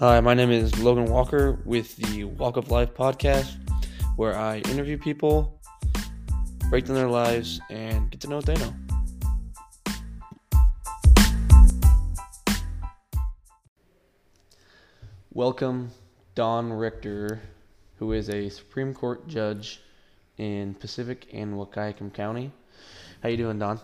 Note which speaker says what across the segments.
Speaker 1: Hi, my name is Logan Walker with the Walk of Life podcast, where I interview people, break down their lives, and get to know what they know. Welcome, Don Richter, who is a Supreme Court judge in Pacific and Wahkiakum County. How you doing, Don?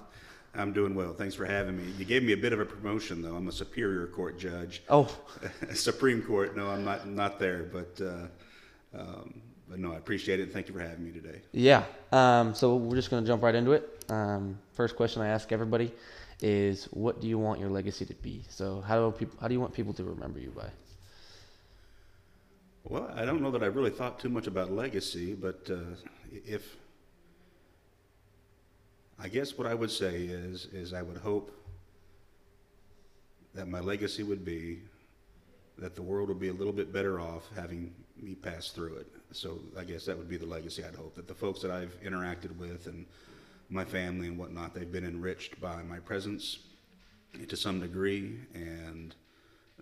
Speaker 2: I'm doing well. Thanks for having me. You gave me a bit of a promotion, though. I'm a Superior Court judge.
Speaker 1: Oh,
Speaker 2: Supreme Court. No, I'm not not there, but uh, um, but no, I appreciate it. Thank you for having me today.
Speaker 1: Yeah. Um, so we're just going to jump right into it. Um, first question I ask everybody is, what do you want your legacy to be? So how do people, how do you want people to remember you by?
Speaker 2: Well, I don't know that I really thought too much about legacy, but uh, if I guess what I would say is is I would hope that my legacy would be that the world would be a little bit better off having me pass through it. So I guess that would be the legacy I'd hope that the folks that I've interacted with and my family and whatnot, they've been enriched by my presence to some degree, and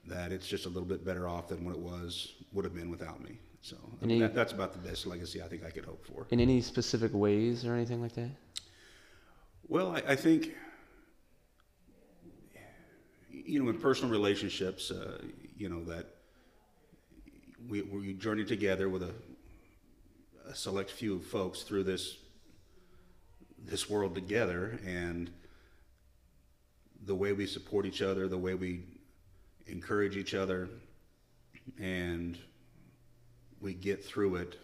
Speaker 2: that it's just a little bit better off than what it was would have been without me. So I mean,
Speaker 1: Any-
Speaker 2: that, that's about the best legacy I think I could hope for.
Speaker 1: In any specific ways or anything like that?
Speaker 2: Well, I, I think, you know, in personal relationships, uh, you know, that we, we journey together with a, a select few folks through this, this world together and the way we support each other, the way we encourage each other, and we get through it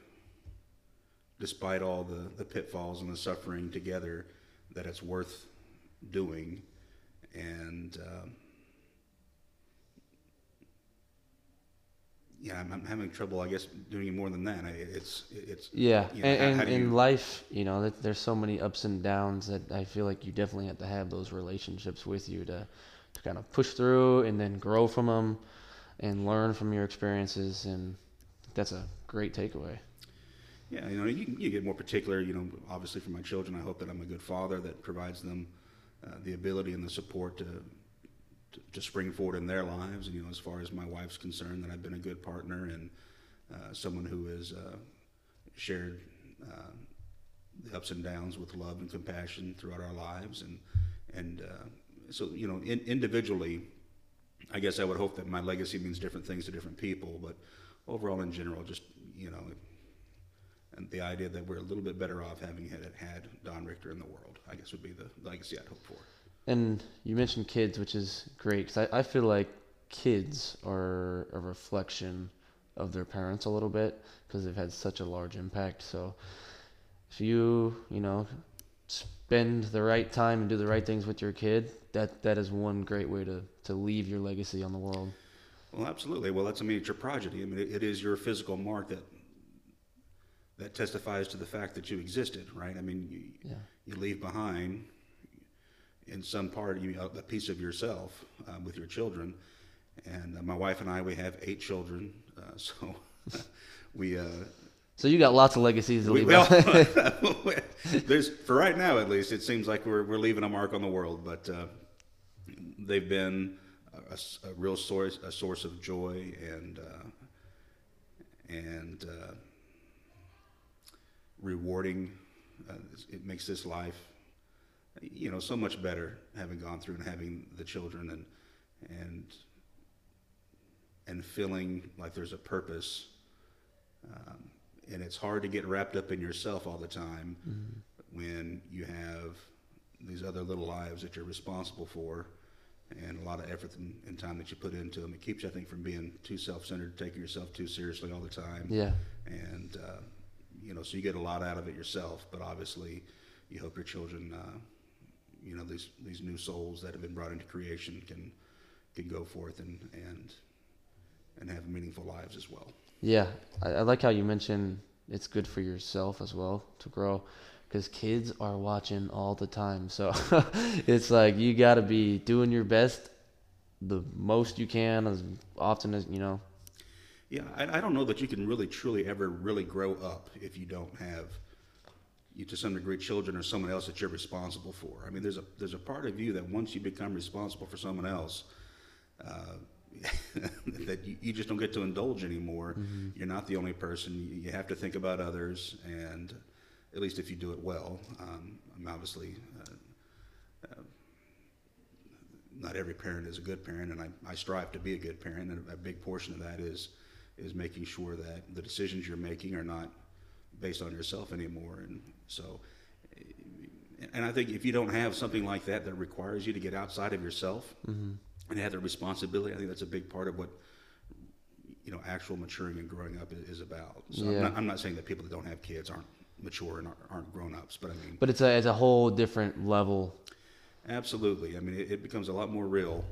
Speaker 2: despite all the, the pitfalls and the suffering together, that it's worth doing. And um, yeah, I'm, I'm having trouble, I guess, doing more than that. I, it's it's
Speaker 1: Yeah,
Speaker 2: you know,
Speaker 1: and,
Speaker 2: how-
Speaker 1: and
Speaker 2: how do
Speaker 1: in
Speaker 2: you-
Speaker 1: life, you know, there's so many ups and downs that I feel like you definitely have to have those relationships with you to, to kind of push through and then grow from them and learn from your experiences. And that's a great takeaway.
Speaker 2: Yeah, you know, you, you get more particular. You know, obviously for my children, I hope that I'm a good father that provides them uh, the ability and the support to, to to spring forward in their lives. And you know, as far as my wife's concerned, that I've been a good partner and uh, someone who has uh, shared uh, the ups and downs with love and compassion throughout our lives. And and uh, so you know, in, individually, I guess I would hope that my legacy means different things to different people, but overall, in general, just you know, and the idea that we're a little bit better off having had had Don Richter in the world, I guess, would be the legacy I'd hope for.
Speaker 1: And you mentioned kids, which is great because I, I feel like kids are a reflection of their parents a little bit because they've had such a large impact. So if you, you know, spend the right time and do the right things with your kid, that that is one great way to, to leave your legacy on the world.
Speaker 2: Well, absolutely. Well, that's I mean, it's your progeny. I mean, it, it is your physical mark that that testifies to the fact that you existed, right? I mean, you,
Speaker 1: Yeah.
Speaker 2: you leave behind in some part you, a piece of yourself uh, with your children. And uh, my wife and I, we have eight children, uh, so we. Uh,
Speaker 1: So you got lots of legacies to
Speaker 2: we,
Speaker 1: leave.
Speaker 2: well,
Speaker 1: behind.
Speaker 2: there's for right now at least. It seems like we're we're leaving a mark on the world, but uh, they've been a real source a source of joy and uh, and uh, rewarding. Uh, it makes this life, you know, so much better having gone through and having the children and and and feeling like there's a purpose. Um, and it's hard to get wrapped up in yourself all the time when you have these other little lives that you're responsible for and a lot of effort and, and time that you put into them. It keeps you, I think, from being too self-centered, taking yourself too seriously all the time.
Speaker 1: yeah.
Speaker 2: And, uh, you know, so you get a lot out of it yourself, but obviously you hope your children, uh, you know, these, these new souls that have been brought into creation can, can go forth and, and, and have meaningful lives as well.
Speaker 1: Yeah, I, I like how you mentioned it's good for yourself as well to grow, because kids are watching all the time. So it's like you got to be doing your best, the most you can, as often as you know.
Speaker 2: Yeah, I, I don't know that you can really truly ever really grow up if you don't have you to some degree children or someone else that you're responsible for. I mean, there's a there's a part of you that once you become responsible for someone else, uh, that you, you just don't get to indulge anymore. You're not the only person. You, you have to think about others, and at least if you do it well. Um, I'm obviously uh, uh, not every parent is a good parent, and I, I strive to be a good parent. And a, a big portion of that is is making sure that the decisions you're making are not based on yourself anymore. And so, and I think if you don't have something like that that requires you to get outside of yourself mm-hmm. and have the responsibility, I think that's a big part of what you know actual maturing and growing up is, about. So I'm,
Speaker 1: Yeah.
Speaker 2: not, I'm not saying that people that don't have kids aren't mature and aren't, aren't grown ups, but I mean,
Speaker 1: But it's a it's a whole different level.
Speaker 2: Absolutely. I mean, it, it becomes a lot more real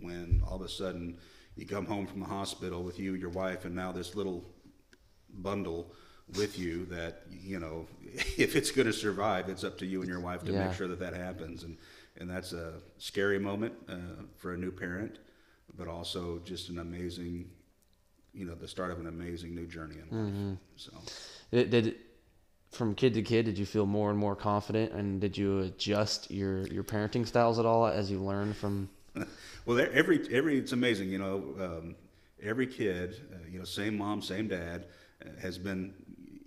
Speaker 2: when all of a sudden you come home from the hospital with you, your wife, and now this little bundle with you that, you know, if it's going to survive, it's up to you and your wife to
Speaker 1: Yeah.
Speaker 2: make sure that that happens. And, and that's a scary moment uh, for a new parent, but also just an amazing, you know, the start of an amazing new journey in life. So.
Speaker 1: Did, did from kid to kid, did you feel more and more confident, and did you adjust your your parenting styles at all as you learned from?
Speaker 2: Well, every every it's amazing, you know. Um, every kid, uh, you know, same mom, same dad, uh, has been,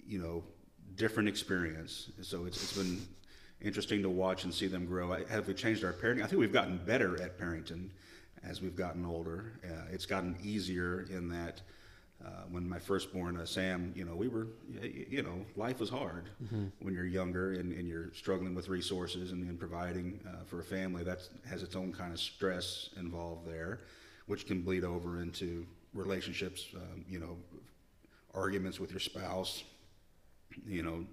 Speaker 2: you know, different experience. So it's it's been interesting to watch and see them grow. I, have we changed our parenting? I think we've gotten better at parenting as we've gotten older. Uh, it's gotten easier in that. Uh, when my firstborn uh, Sam, you know, we were, you know, life was hard when you're younger and, and you're struggling with resources and, and providing uh, for a family. That has its own kind of stress involved there, which can bleed over into relationships. Um, you know, arguments with your spouse. You know,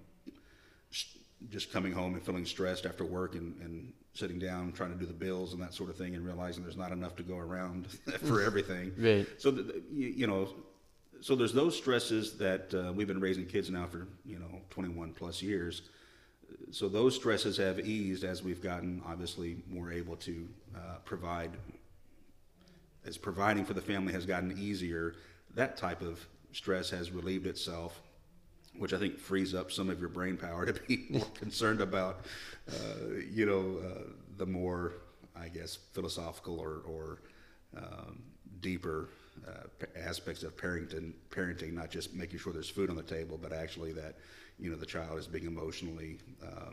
Speaker 2: just coming home and feeling stressed after work and, and sitting down trying to do the bills and that sort of thing and realizing there's not enough to go around for everything.
Speaker 1: Right.
Speaker 2: So, the, the- you, you know, so there's those stresses that uh, we've been raising kids now for, you know, 21 plus years. So those stresses have eased as we've gotten obviously more able to uh, provide. As providing for the family has gotten easier, that type of stress has relieved itself which I think frees up some of your brain power to be more concerned about, uh, you know, uh, the more, I guess, philosophical or, or um, deeper aspects of parenting, parenting, not just making sure there's food on the table, but actually that, you know, the child is being emotionally uh,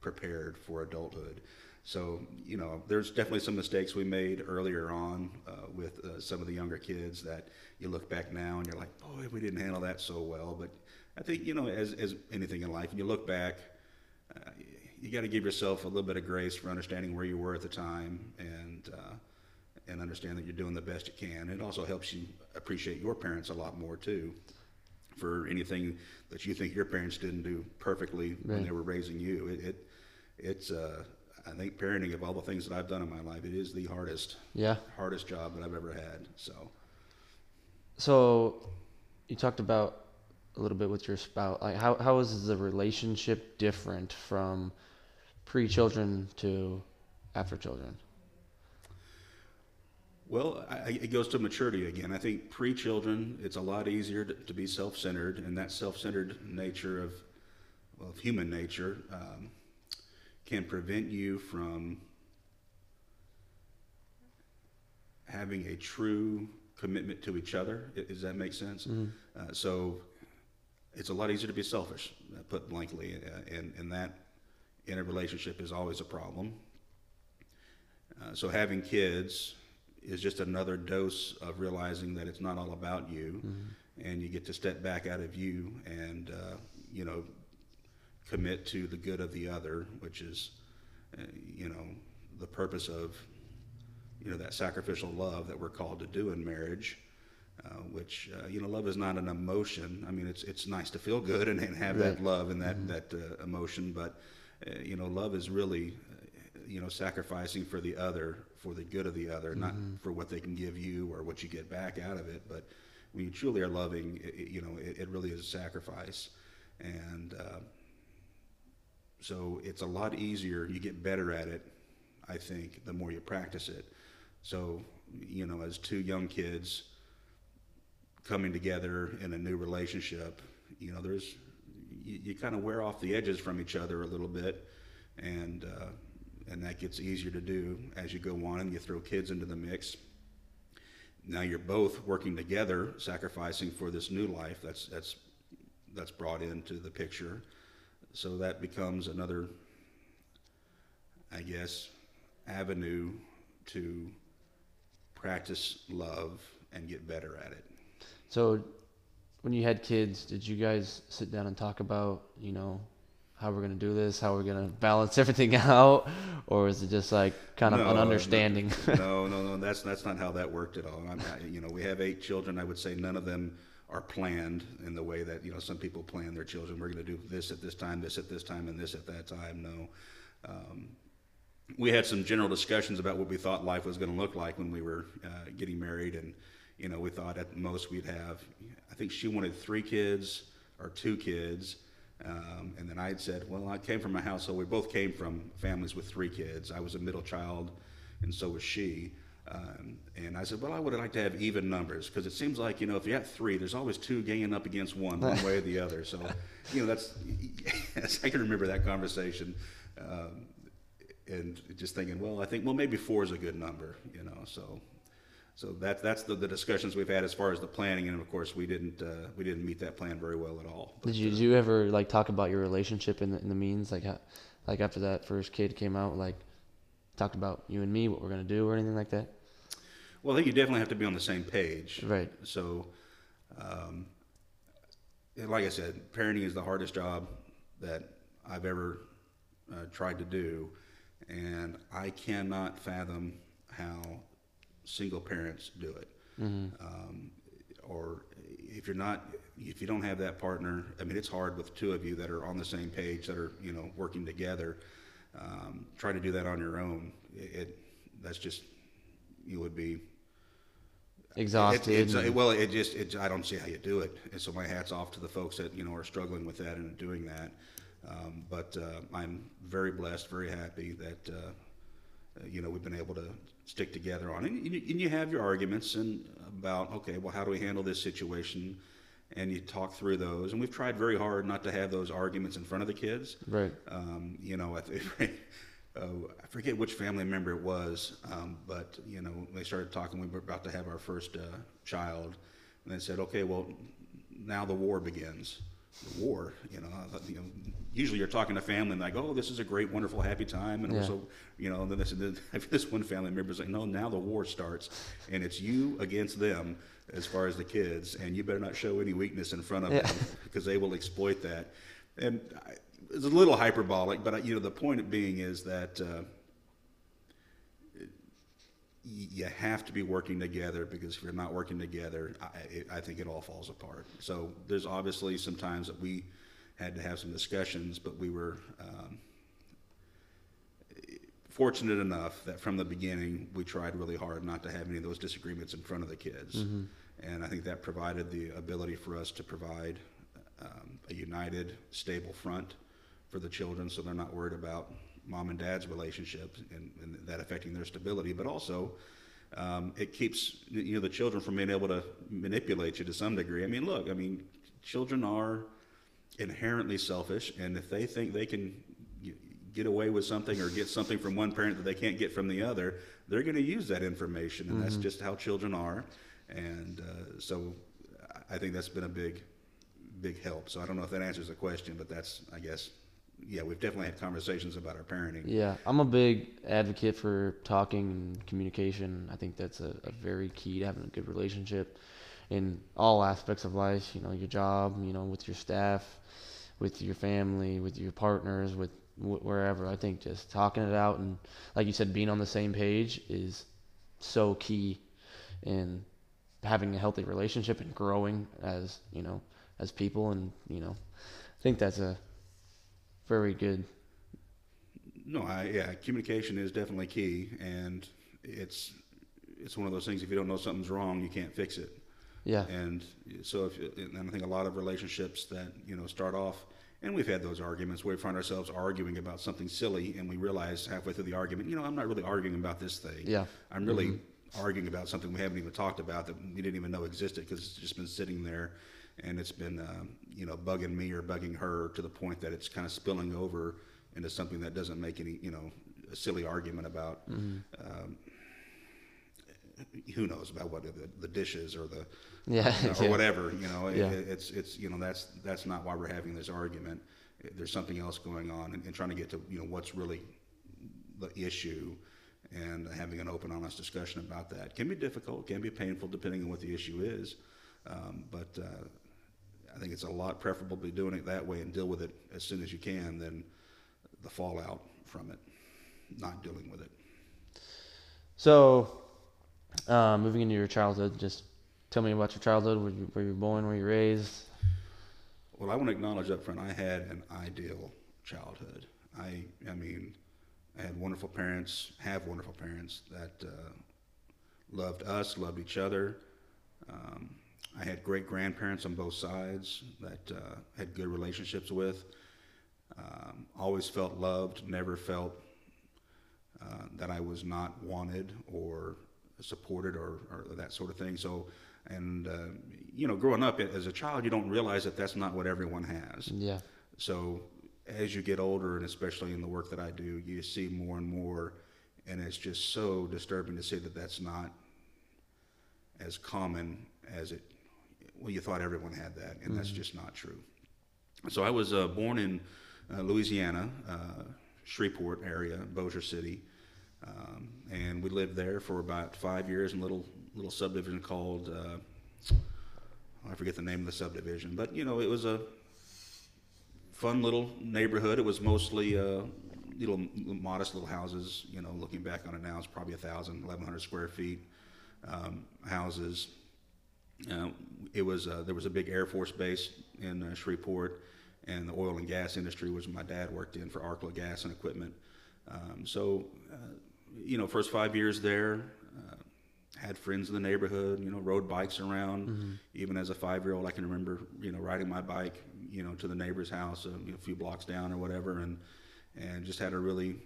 Speaker 2: prepared for adulthood. So, you know, there's definitely some mistakes we made earlier on uh, with uh, some of the younger kids that you look back now and you're like, boy, we didn't handle that so well. But I think, you know, as, as anything in life, when you look back, uh, you got to give yourself a little bit of grace for understanding where you were at the time and, uh, and understand that you're doing the best you can. It also helps you appreciate your parents a lot more, too for anything that you think your parents didn't do perfectly when they were raising you. It, it it's uh, I think parenting of all the things that I've done in my life, it is the hardest
Speaker 1: Yeah.
Speaker 2: hardest job that I've ever had. So
Speaker 1: So, you talked about a little bit with your spouse. Like, how how is the relationship different from pre-children to after children?
Speaker 2: Well, I, it goes to maturity again. I think pre-children, it's a lot easier to, to be self-centered, and that self-centered nature of, well, of human nature, um, can prevent you from having a true commitment to each other. Does that make sense? Uh, so, it's a lot easier to be selfish, uh, put blankly, uh, and and that in a relationship is always a problem. Uh, so having kids is just another dose of realizing that it's not all about you, and you get to step back out of you and uh, you know commit to the good of the other, which is uh, you know the purpose of you know that sacrificial love that we're called to do in marriage. Uh, which uh, you know, love is not an emotion. I mean, it's it's nice to feel good and, and have that love and that that uh, emotion, but uh, you know, love is really you know sacrificing for the other, for the good of the other, not for what they can give you or what you get back out of it. But when you truly are loving, it, it- you know, it, it really is a sacrifice, and uh, so it's a lot easier. You get better at it, I think, the more you practice it. So you know, as two young kids coming together in a new relationship, you know, there's you, you kind of wear off the edges from each other a little bit, and uh, and that gets easier to do as you go on and you throw kids into the mix. now you're both working together, sacrificing for this new life that's that's that's brought into the picture. So that becomes another, I guess, avenue to practice love and get better at it.
Speaker 1: So, when you had kids, did you guys sit down and talk about, you know, how we're gonna do this, how we're gonna balance everything out, or is it just like kind of
Speaker 2: No,
Speaker 1: an understanding?
Speaker 2: no, no, no. That's that's not how that worked at all. I'm, I, you know, we have eight children. I would say none of them are planned in the way that you know some people plan their children. We're going to do this at this time, this at this time, and this at that time. No. Um, we had some general discussions about what we thought life was going to look like when we were uh, getting married, and you know, we thought at most we'd have. I think she wanted three kids or two kids. Um, and then I had said, well, I came from a household. We both came from families with three kids. I was a middle child, and so was she. Um, and I said, well, I would like to have even numbers because it seems like you know if you have three, there's always two ganging up against one, one way or the other. So, you know, that's yes, I can remember that conversation, um, and just thinking, well, I think well maybe four is a good number, you know. So, so that that's the, the discussions we've had as far as the planning, and of course we didn't uh, we didn't meet that plan very well at all.
Speaker 1: Did you did you ever like talk about your relationship in the, in the means like how, like after that first kid came out like talked about you and me what we're gonna do or anything like that?
Speaker 2: Well, I think you definitely have to be on the same page.
Speaker 1: Right.
Speaker 2: So, um, like I said, parenting is the hardest job that I've ever uh, tried to do, and I cannot fathom how single parents do it. Um, or if you're not, if you don't have that partner, I mean, it's hard with two of you that are on the same page that are you know working together. Um, try to do that on your own. It, it that's just you would be
Speaker 1: Exhausted.
Speaker 2: it, it's, well, it just, it, I don't see how you do it. And so my hat's off to the folks that, you know, are struggling with that and doing that. Um, but, uh, I'm very blessed, very happy that, uh, you know, we've been able to stick together on it. And you, and you have your arguments and about, okay, well, how do we handle this situation? And you talk through those. And we've tried very hard not to have those arguments in front of the kids.
Speaker 1: right.
Speaker 2: Um, you know, I, th- uh, I forget which family member it was, um, but you know, they started talking. We were about to have our first uh, child, and they said, "Okay, well, now the war begins." The war, you know, you know. Usually, you're talking to family and like, "Oh, this is a great, wonderful, happy time," and
Speaker 1: Yeah.
Speaker 2: also, you know, and then this, then this one family member is like, "No, now the war starts, and it's you against them." As far as the kids, and you better not show any weakness in front of
Speaker 1: Yeah.
Speaker 2: them because they will exploit that. And I, it's a little hyperbolic, but uh, you know the point of being is that uh, you have to be working together because if you're not working together, I, I think it all falls apart. So there's obviously some times that we had to have some discussions, but we were um, fortunate enough that from the beginning we tried really hard not to have any of those disagreements in front of the kids, and I think that provided the ability for us to provide um, a united, stable front for the children, so they're not worried about mom and dad's relationship and, and that affecting their stability, but also. Um, it keeps you know the children from being able to manipulate you to some degree. I mean, look, I mean, children are inherently selfish, and if they think they can get away with something or get something from one parent that they can't get from the other, they're going to use that information, and that's just how children are. And uh, so, I- I think that's been a big, big help. So I don't know if that answers the question, but that's, I guess, yeah, we've definitely had conversations about our parenting.
Speaker 1: Yeah, I'm a big advocate for talking and communication. I think that's a, a very key to having a good relationship in all aspects of life. You know, your job, you know, with your staff, with your family, with your partners, with wh- wherever. I think just talking it out and, like you said, being on the same page is so key in having a healthy relationship and growing as you know as people. And you know, I think that's a very good.
Speaker 2: No, I, yeah, communication is definitely key, and it's it's one of those things. If you don't know something's wrong, you can't fix it.
Speaker 1: Yeah.
Speaker 2: And so, if and I think a lot of relationships that you know start off, and we've had those arguments where we find ourselves arguing about something silly, and we realize halfway through the argument, you know, I'm not really arguing about this thing.
Speaker 1: Yeah.
Speaker 2: I'm really arguing about something we haven't even talked about that we didn't even know existed because it's just been sitting there, and it's been um, you know bugging me or bugging her to the point that it's kind of spilling over into something that doesn't make any you know a silly argument about. Um, who knows about what the, the dishes or the
Speaker 1: Yeah,
Speaker 2: or
Speaker 1: yeah.
Speaker 2: whatever. You know,
Speaker 1: Yeah.
Speaker 2: it, it's it's you know that's that's not why we're having this argument. There's something else going on, and, and trying to get to you know what's really the issue, and having an open, honest discussion about that can be difficult, can be painful, depending on what the issue is. Um, but uh, I think it's a lot preferable to be doing it that way and deal with it as soon as you can than the fallout from it, not dealing with it.
Speaker 1: So, uh, moving into your childhood, just tell me about your childhood. Where you, where you were born? Where you raised?
Speaker 2: Well, I want to acknowledge up front, I had an ideal childhood. I, I mean, I had wonderful parents, have wonderful parents that uh, loved us, loved each other. Um, I had great grandparents on both sides that uh, had good relationships with. Um, always felt loved, never felt uh, that I was not wanted or supported or, or that sort of thing. So, and uh, you know, growing up as a child, you don't realize that that's not what everyone has.
Speaker 1: Yeah.
Speaker 2: So, as you get older, and especially in the work that I do, you see more and more, and it's just so disturbing to see that that's not as common as it. Well, you thought everyone had that, and that's just not true. So, I was uh, born in uh, Louisiana, uh, Shreveport area, Bossier City, um, and we lived there for about five years in a little little subdivision called. Uh, I forget the name of the subdivision, but you know, it was a fun little neighborhood. It was mostly uh, little modest little houses. You know, looking back on it now, it's probably a thousand, eleven hundred square feet um, houses. Uh, it was uh, there was a big Air Force base in uh, Shreveport, and the oil and gas industry was my dad worked in for Arkla Gas and Equipment. Um, so, uh, you know, first five years there, uh, had friends in the neighborhood. You know, rode bikes around. Even as a five-year-old, I can remember you know riding my bike, you know, to the neighbor's house a, you know, a few blocks down or whatever, and and just had a really,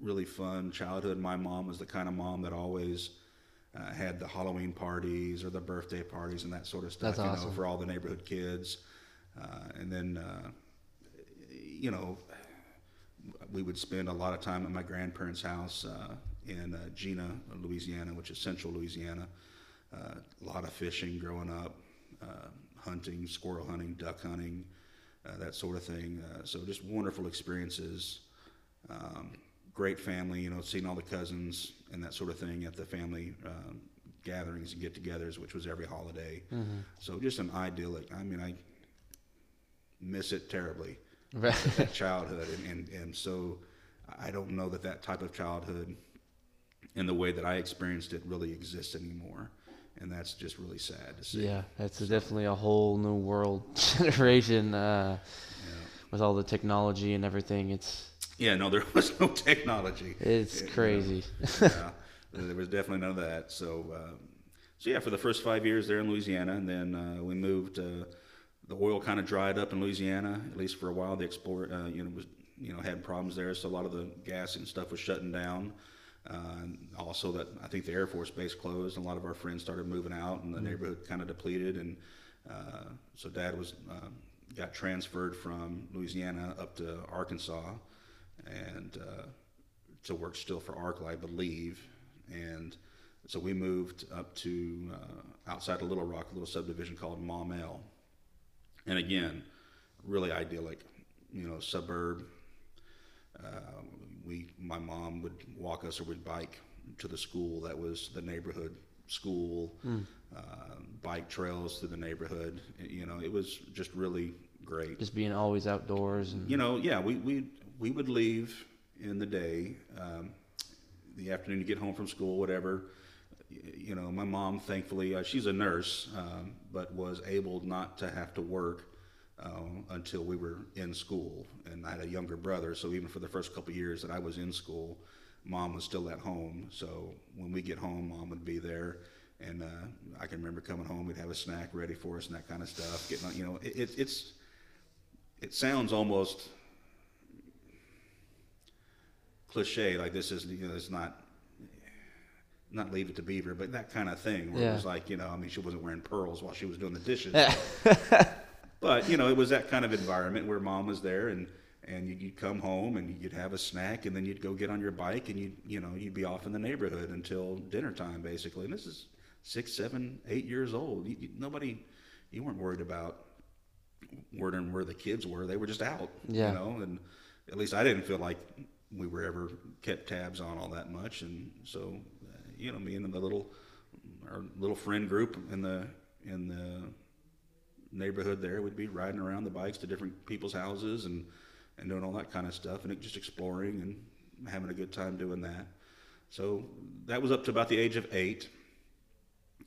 Speaker 2: really fun childhood. My mom was the kind of mom that always. Uh, had the Halloween parties or the birthday parties and that sort of stuff,
Speaker 1: That's
Speaker 2: you know, for all the neighborhood kids. Uh, and then, uh, you know, we would spend a lot of time at my grandparents' house uh, in uh, Jena, Louisiana, which is central Louisiana. Uh, a lot of fishing growing up, uh, hunting, squirrel hunting, duck hunting, uh, that sort of thing. Uh, so just wonderful experiences. Um, great family, you know, seeing all the cousins and that sort of thing at the family um, gatherings and get-togethers, which was every holiday. So just an idyllic. I mean, I miss it terribly
Speaker 1: Right.
Speaker 2: that childhood, and, and, and so I don't know that that type of childhood, in the way that I experienced it, really exists anymore, and that's just really sad to see.
Speaker 1: Yeah, it's definitely a whole new world generation uh,
Speaker 2: Yeah.
Speaker 1: with all the technology and everything. It's
Speaker 2: Yeah, no, there was no technology.
Speaker 1: it's
Speaker 2: you know,
Speaker 1: crazy.
Speaker 2: yeah, there was definitely none of that. So, um, so yeah, for the first five years there in Louisiana, and then uh, we moved. Uh, the oil kind of dried up in Louisiana, at least for a while. The export, uh, you know, was you know had problems there, so a lot of the gas and stuff was shutting down. Uh, and also, that I think the Air Force Base closed, and a lot of our friends started moving out, and the neighborhood kind of depleted. And uh, so, Dad was uh, got transferred from Louisiana up to Arkansas, and uh, to work still for Arkla, I believe. And so we moved up to uh, outside of Little Rock, a little subdivision called Maumelle. And again, really idyllic, you know, suburb. Uh, we, my mom would walk us or we'd bike to the school that was the neighborhood school, uh, bike trails through the neighborhood. You know, it was just really great
Speaker 1: Just being always outdoors and
Speaker 2: you know, yeah, we we we would leave in the day, um, the afternoon to get home from school, whatever. You know, my mom, thankfully, uh, she's a nurse, um, but was able not to have to work um, until we were in school. And I had a younger brother, so even for the first couple years that I was in school, mom was still at home. So when we get home, mom would be there. And uh, I can remember coming home, we'd have a snack ready for us and that kind of stuff. Getting, you know, it, it, it's it sounds almost cliche, like this is you know it's not not leave it to Beaver, but that kind of thing where it was like you know I mean she wasn't wearing pearls while she was doing the dishes, but you know it was that kind of environment where mom was there and and you'd, you'd come home and you'd have a snack, and then you'd go get on your bike, and you you know you'd be off in the neighborhood until dinner time, basically. And this is six, seven, eight years old. You, you, nobody, you weren't worried about wondering where the kids were. They were just out,
Speaker 1: Yeah.
Speaker 2: you know. And at least I didn't feel like we were ever kept tabs on all that much. And so, you know, me and the little our little friend group in the in the neighborhood there would be riding around the bikes to different people's houses and and doing all that kind of stuff and just exploring and having a good time doing that. So that was up to about the age of eight.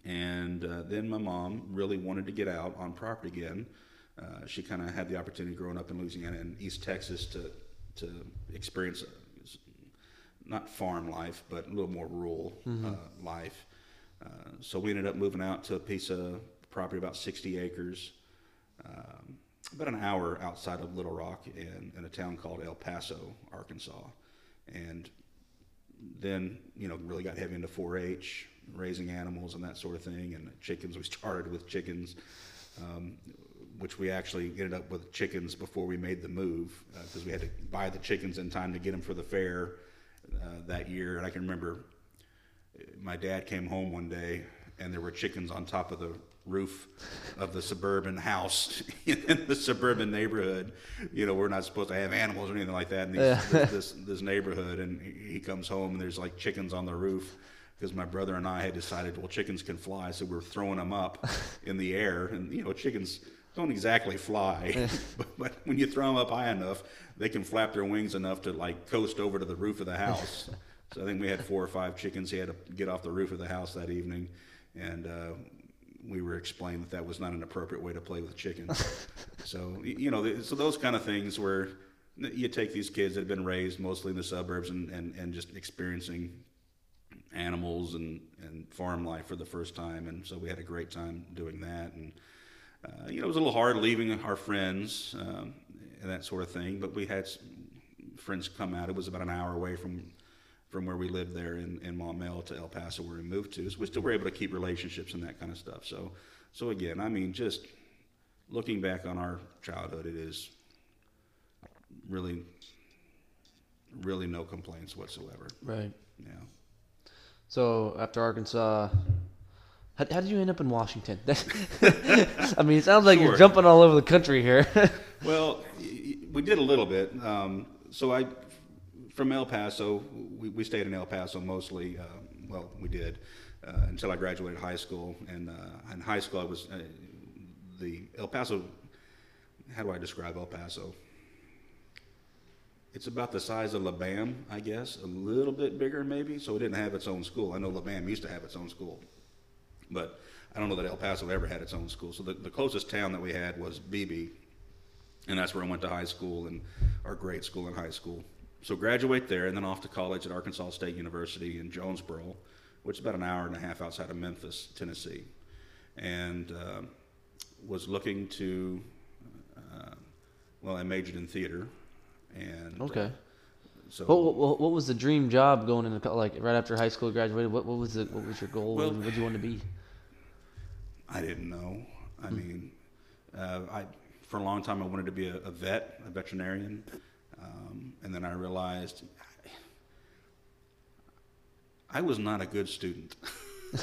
Speaker 2: And uh, then my mom really wanted to get out on property again. Uh, she kind of had the opportunity growing up in Louisiana and East Texas to to experience not farm life, but a little more rural uh, life. Uh, so we ended up moving out to a piece of property about 60 acres, um, about an hour outside of Little Rock in, in a town called El Paso, Arkansas. And then, you know, really got heavy into 4-H, raising animals and that sort of thing, and chickens. We started with chickens, um, which we actually ended up with chickens before we made the move because we had to buy the chickens in time to get them for the fair uh, that year. And I can remember my dad came home one day and there were chickens on top of the roof of the suburban house in the suburban neighborhood. You know, we're not supposed to have animals or anything like that in these,
Speaker 1: Yeah.
Speaker 2: this, this this neighborhood. And he he comes home and there's like chickens on the roof because my brother and I had decided, well, chickens can fly, so we're throwing them up in the air. And you know, chickens don't exactly fly, but, but when you throw them up high enough, they can flap their wings enough to like coast over to the roof of the house. So I think we had four or five chickens. He had to get off the roof of the house that evening, and uh, we were explained that that was not an appropriate way to play with chickens. so you know, so those kind of things where you take these kids that have been raised mostly in the suburbs and, and, and just experiencing animals and, and farm life for the first time, and so we had a great time doing that. And uh, you know, it was a little hard leaving our friends um, and that sort of thing, but we had friends come out. It was about an hour away from from where we lived there in, in Maumelle to El Paso, where we moved to. So we still were able to keep relationships and that kind of stuff. So, so again, I mean, just looking back on our childhood, it is really, really no complaints whatsoever.
Speaker 1: Right.
Speaker 2: Yeah.
Speaker 1: So after Arkansas, how, how did you end up in Washington? I mean, it sounds like
Speaker 2: Sure.
Speaker 1: you're jumping all over the country here.
Speaker 2: Well, we did a little bit. Um, so I, from El Paso, we, we stayed in El Paso mostly. Uh, well, we did uh, until I graduated high school. And uh, in high school, I was uh, the El Paso. How do I describe El Paso? It's about the size of Lebam, I guess, a little bit bigger maybe. So it didn't have its own school. I know Lebam used to have its own school, but I don't know that El Paso ever had its own school. So the, the closest town that we had was Beebe, and that's where I went to high school and our grade school and high school. So graduate there, and then off to college at Arkansas State University in Jonesboro, which is about an hour and a half outside of Memphis, Tennessee, and uh, was looking to. Uh, well, I majored in theater, and uh,
Speaker 1: okay.
Speaker 2: so
Speaker 1: What, what, what was the dream job going into like right after high school graduated? What, what was the what was your goal?
Speaker 2: Well-
Speaker 1: what did you want to be?
Speaker 2: I didn't know. I mean, uh, I for a long time I wanted to be a, a vet, a veterinarian, um, and then I realized I was not a good student.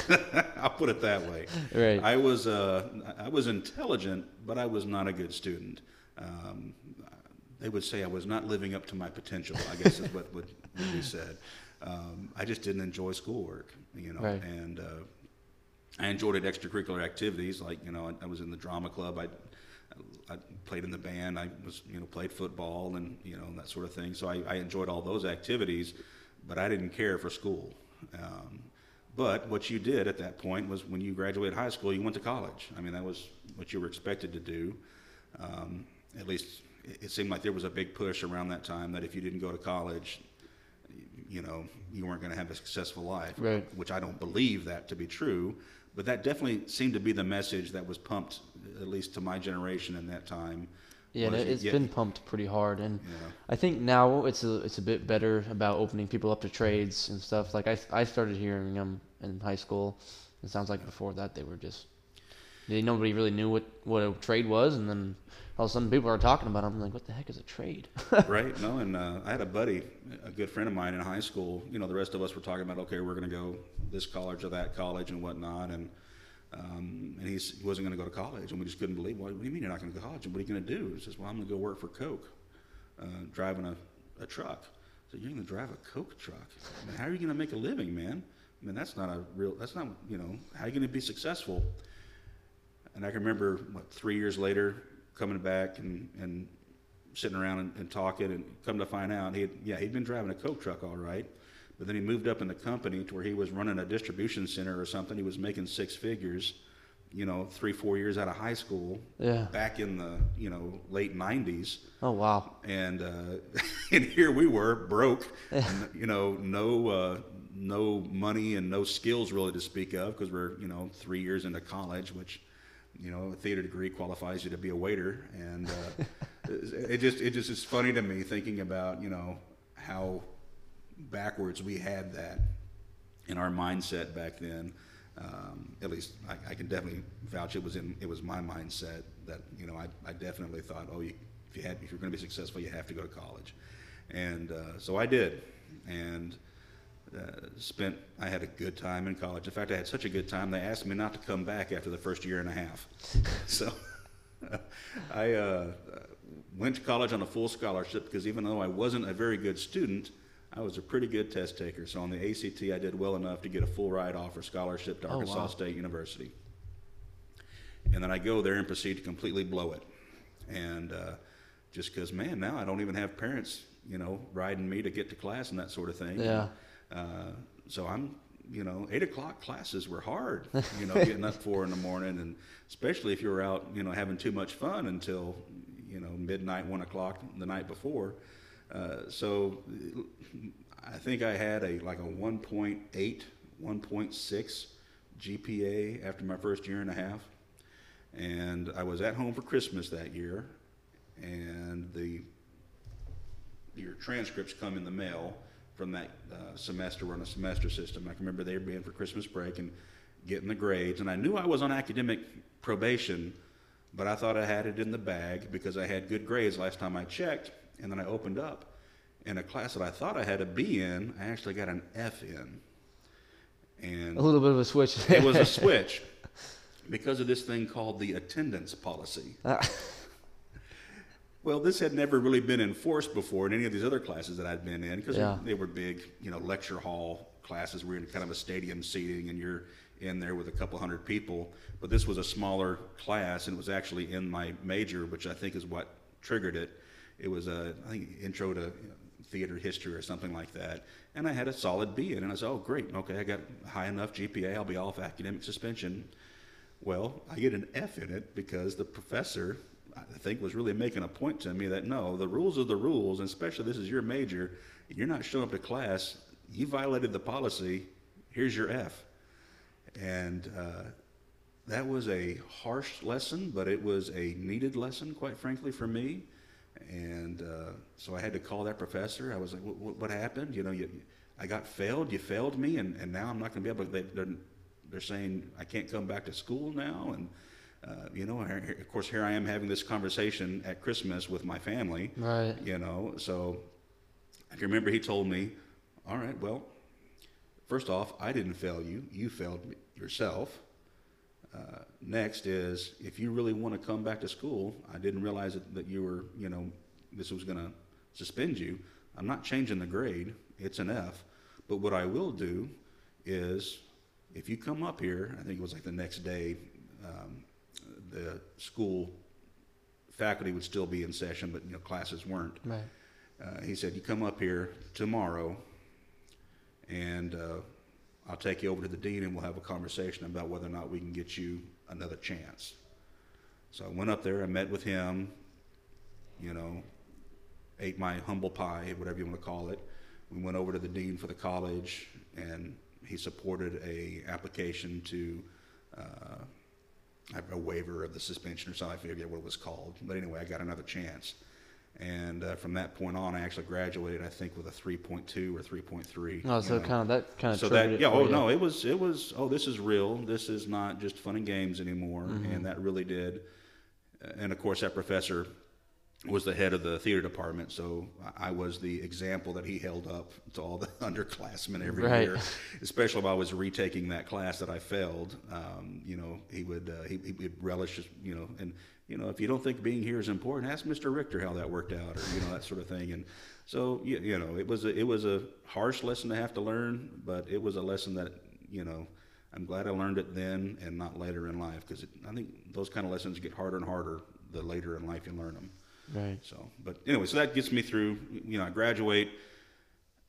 Speaker 2: I'll put it that way.
Speaker 1: Right.
Speaker 2: I was uh, I was intelligent, but I was not a good student. Um, they would say I was not living up to my potential. I guess is what would, be said. Um, I just didn't enjoy schoolwork, you know,
Speaker 1: Right.
Speaker 2: and uh, I enjoyed it extracurricular activities like you know I, I was in the drama club. I I played in the band. I was you know played football and you know that sort of thing. So I, I enjoyed all those activities, but I didn't care for school. Um, but what you did at that point was when you graduated high school, you went to college. I mean that was what you were expected to do. Um, at least it, it seemed like there was a big push around that time that if you didn't go to college, you know, you weren't going to have a successful life.
Speaker 1: Right.
Speaker 2: Which I don't believe that to be true, but that definitely seemed to be the message that was pumped, at least to my generation in that time.
Speaker 1: Yeah,
Speaker 2: was
Speaker 1: it, it's
Speaker 2: yeah,
Speaker 1: been pumped pretty hard, and
Speaker 2: Yeah.
Speaker 1: I think now it's a it's a bit better about opening people up to trades and stuff. Like I I started hearing them in high school. It sounds like before that they were just they nobody really knew what what a trade was, and then all of a sudden people are talking about. It. I'm like, what the heck is a trade?
Speaker 2: right? No, and uh, I had a buddy, a good friend of mine in high school. You know, the rest of us were talking about, okay, we're going to go this college or that college and whatnot, and um, and he wasn't going to go to college, and we just couldn't believe. Well, what do you mean you're not going to go to college? And what are you going to do? He says, well, I'm going to go work for Coke, uh, driving a, a truck. So you're going to drive a Coke truck? I mean, how are you going to make a living, man? I mean, that's not a real. That's not you know how are you going to be successful? And I can remember what three years later coming back and and sitting around and, and talking and come to find out he had, yeah he'd been driving a Coke truck all right, but then he moved up in the company to where he was running a distribution center or something. He was making six figures, you know, three four years out of high school.
Speaker 1: Yeah.
Speaker 2: Back in the you know late '90s.
Speaker 1: Oh wow.
Speaker 2: And uh, and here we were broke, and, you know, no. Uh, no money and no skills really to speak of because we're you know three years into college, which you know a theater degree qualifies you to be a waiter, and uh, it just it just is funny to me thinking about you know how backwards we had that in our mindset back then. Um, at least I, I, can definitely vouch it was in it was my mindset that you know I, I definitely thought oh you, if you had if you're going to be successful you have to go to college, and uh, so I did, and uh, spent I had a good time in college. In fact, I had such a good time they asked me not to come back after the first year and a half. so I uh, went to college on a full scholarship because even though I wasn't a very good student, I was a pretty good test taker. So on the ACT, I did well enough to get a full ride offer scholarship to Arkansas oh, wow. State University. And then I go there and proceed to completely blow it. And uh, just because, man, now I don't even have parents, you know, riding me to get to class and that sort of thing.
Speaker 1: Yeah.
Speaker 2: Uh, so I'm, you know, eight o'clock classes were hard, you know, getting up four in the morning, and especially if you were out, you know, having too much fun until, you know, midnight, one o'clock the night before. Uh, so I think I had a like a 1.8, 1.6 GPA after my first year and a half, and I was at home for Christmas that year, and the your transcripts come in the mail from that uh, semester. We're on a semester system. I can remember they were being for Christmas break and getting the grades. And I knew I was on academic probation, but I thought I had it in the bag because I had good grades last time I checked. And then I opened up. In a class that I thought I had a B in, I actually got an F in. And
Speaker 1: a little bit of a switch.
Speaker 2: it was a switch because of this thing called the attendance policy. Uh. Well, this had never really been enforced before in any of these other classes that I'd been in because yeah. they were big, you know, lecture hall classes. We're in kind of a stadium seating, and you're in there with a couple hundred people. But this was a smaller class, and it was actually in my major, which I think is what triggered it. It was a, I think, intro to theater history or something like that. And I had a solid B in it. And I said, oh, great. Okay, I got high enough GPA. I'll be off academic suspension. Well, I get an F in it because the professor I think was really making a point to me that no, the rules are the rules, and especially this is your major. You're not showing up to class. You violated the policy. Here's your F. And uh, that was a harsh lesson, but it was a needed lesson, quite frankly, for me. And uh, so I had to call that professor. I was like, "What, happened? You know, you, I got failed. You failed me, and, and now I'm not going to be able to." They, they're, they're saying I can't come back to school now, and uh, you know, of course, here I am having this conversation at Christmas with my family.
Speaker 1: Right.
Speaker 2: You know, so I can remember he told me, all right, well, first off, I didn't fail you. You failed yourself. Uh, next is if you really want to come back to school, I didn't realize that, that you were, you know, this was going to suspend you. I'm not changing the grade. It's an F. But what I will do is if you come up here, I think it was like the next day, um, the school faculty would still be in session, but you know classes weren't.
Speaker 1: Right.
Speaker 2: Uh, he said, "You come up here tomorrow, and uh, I'll take you over to the dean, and we'll have a conversation about whether or not we can get you another chance." So I went up there. I met with him. You know, ate my humble pie, whatever you want to call it. We went over to the dean for the college, and he supported a application to. Uh, a waiver of the suspension or something. I forget what it was called. But anyway, I got another chance. And uh, from that point on, I actually graduated, I think, with a 3.2 or 3.3.
Speaker 1: Oh, so know. kind of that kind of.
Speaker 2: So that yeah, oh you. no, it was it was oh this is real. This is not just fun and games anymore, mm-hmm. and that really did and of course that professor was the head of the theater department, so I was the example that he held up to all the underclassmen every
Speaker 1: Right.
Speaker 2: year, especially if I was retaking that class that I failed. Um, you know, he would uh, he, he would relish, you know, and you know, if you don't think being here is important, ask Mr. Richter how that worked out, or you know that sort of thing. And so you, you know, it was a, it was a harsh lesson to have to learn, but it was a lesson that you know. I'm glad I learned it then and not later in life because I think those kind of lessons get harder and harder the later in life you learn them.
Speaker 1: Right.
Speaker 2: So, but anyway, so that gets me through. You know, I graduate.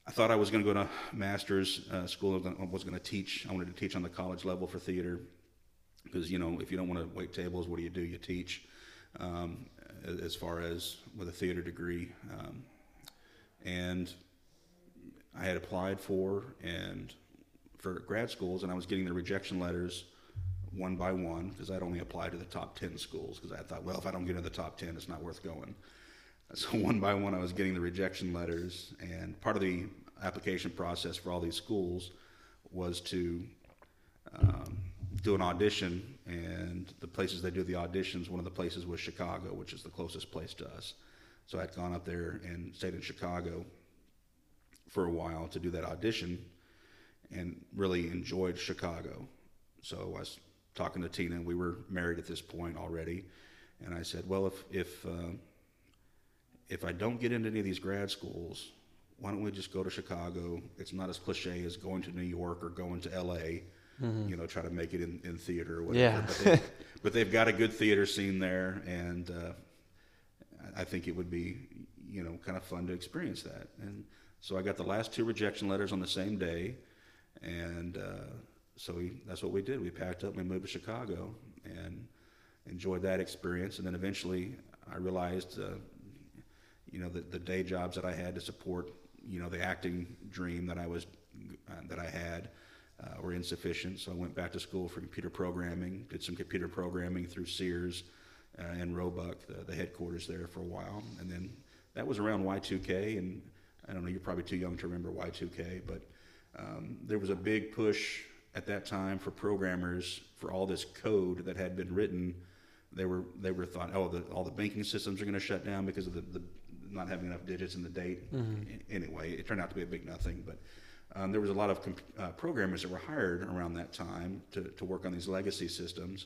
Speaker 2: I thought I was going to go to master's uh, school. I was going to teach. I wanted to teach on the college level for theater because you know if you don't want to wait tables, what do you do? You teach. Um, as far as with a theater degree, um, and I had applied for and for grad schools, and I was getting the rejection letters one by one because I'd only applied to the top 10 schools because I thought, well, if I don't get in the top 10, it's not worth going. So one by one, I was getting the rejection letters, and part of the application process for all these schools was to um, do an audition, and the places they do the auditions, one of the places was Chicago, which is the closest place to us. So I'd gone up there and stayed in Chicago for a while to do that audition, and really enjoyed Chicago. So I talking to Tina. We were married at this point already, and I said, "Well, if if uh, if I don't get into any of these grad schools, why don't we just go to Chicago? It's not as cliche as going to New York or going to L.A. You know, try to make it in, in theater or whatever.
Speaker 1: Yeah.
Speaker 2: But, they, they've got a good theater scene there, and uh, I- I think it would be, you know, kind of fun to experience that. And so I got the last two rejection letters on the same day, and uh, so we, that's what we did. We packed up and we moved to Chicago and enjoyed that experience. And then eventually, I realized, uh, you know, the, the day jobs that I had to support, you know, the acting dream that I was uh, that I had. Uh, were insufficient, so I went back to school for computer programming. Did some computer programming through Sears uh, and Roebuck, the, the headquarters there, for a while, and then that was around Y2K. And I don't know, you're probably too young to remember Y2K, but um, there was a big push at that time for programmers for all this code that had been written. They were they were thought, oh, the, all the banking systems are going to shut down because of the, the not having enough digits in the date. A- Anyway, it turned out to be a big nothing, but. Um, there was a lot of comp- uh, programmers that were hired around that time to, to work on these legacy systems.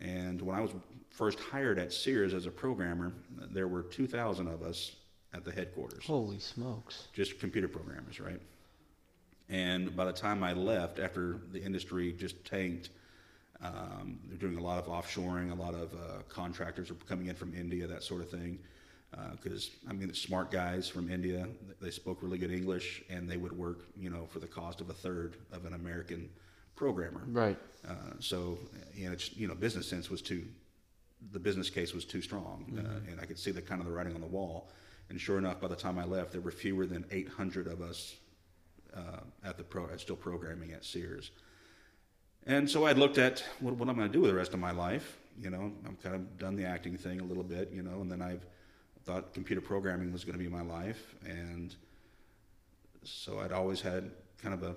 Speaker 2: And when I was first hired at Sears as a programmer, there were 2,000 of us at the headquarters
Speaker 1: Holy smokes.
Speaker 2: just computer programmers, right? And by the time I left, after the industry just tanked, um, they're doing a lot of offshoring, a lot of uh, contractors are coming in from India, that sort of thing. Because I mean, the smart guys from India, they spoke really good English, and they would work, you know, for the cost of a third of an American programmer.
Speaker 1: Right.
Speaker 2: Uh, so, and it's you know, business sense was too, the business case was too strong, uh, and I could see the kind of the writing on the wall. And sure enough, by the time I left, there were fewer than 800 of us uh, at the pro, still programming at Sears. And so I'd looked at what, what I'm going to do with the rest of my life. You know, I'm kind of done the acting thing a little bit, you know, and then I've thought computer programming was going to be my life, and so I'd always had kind of a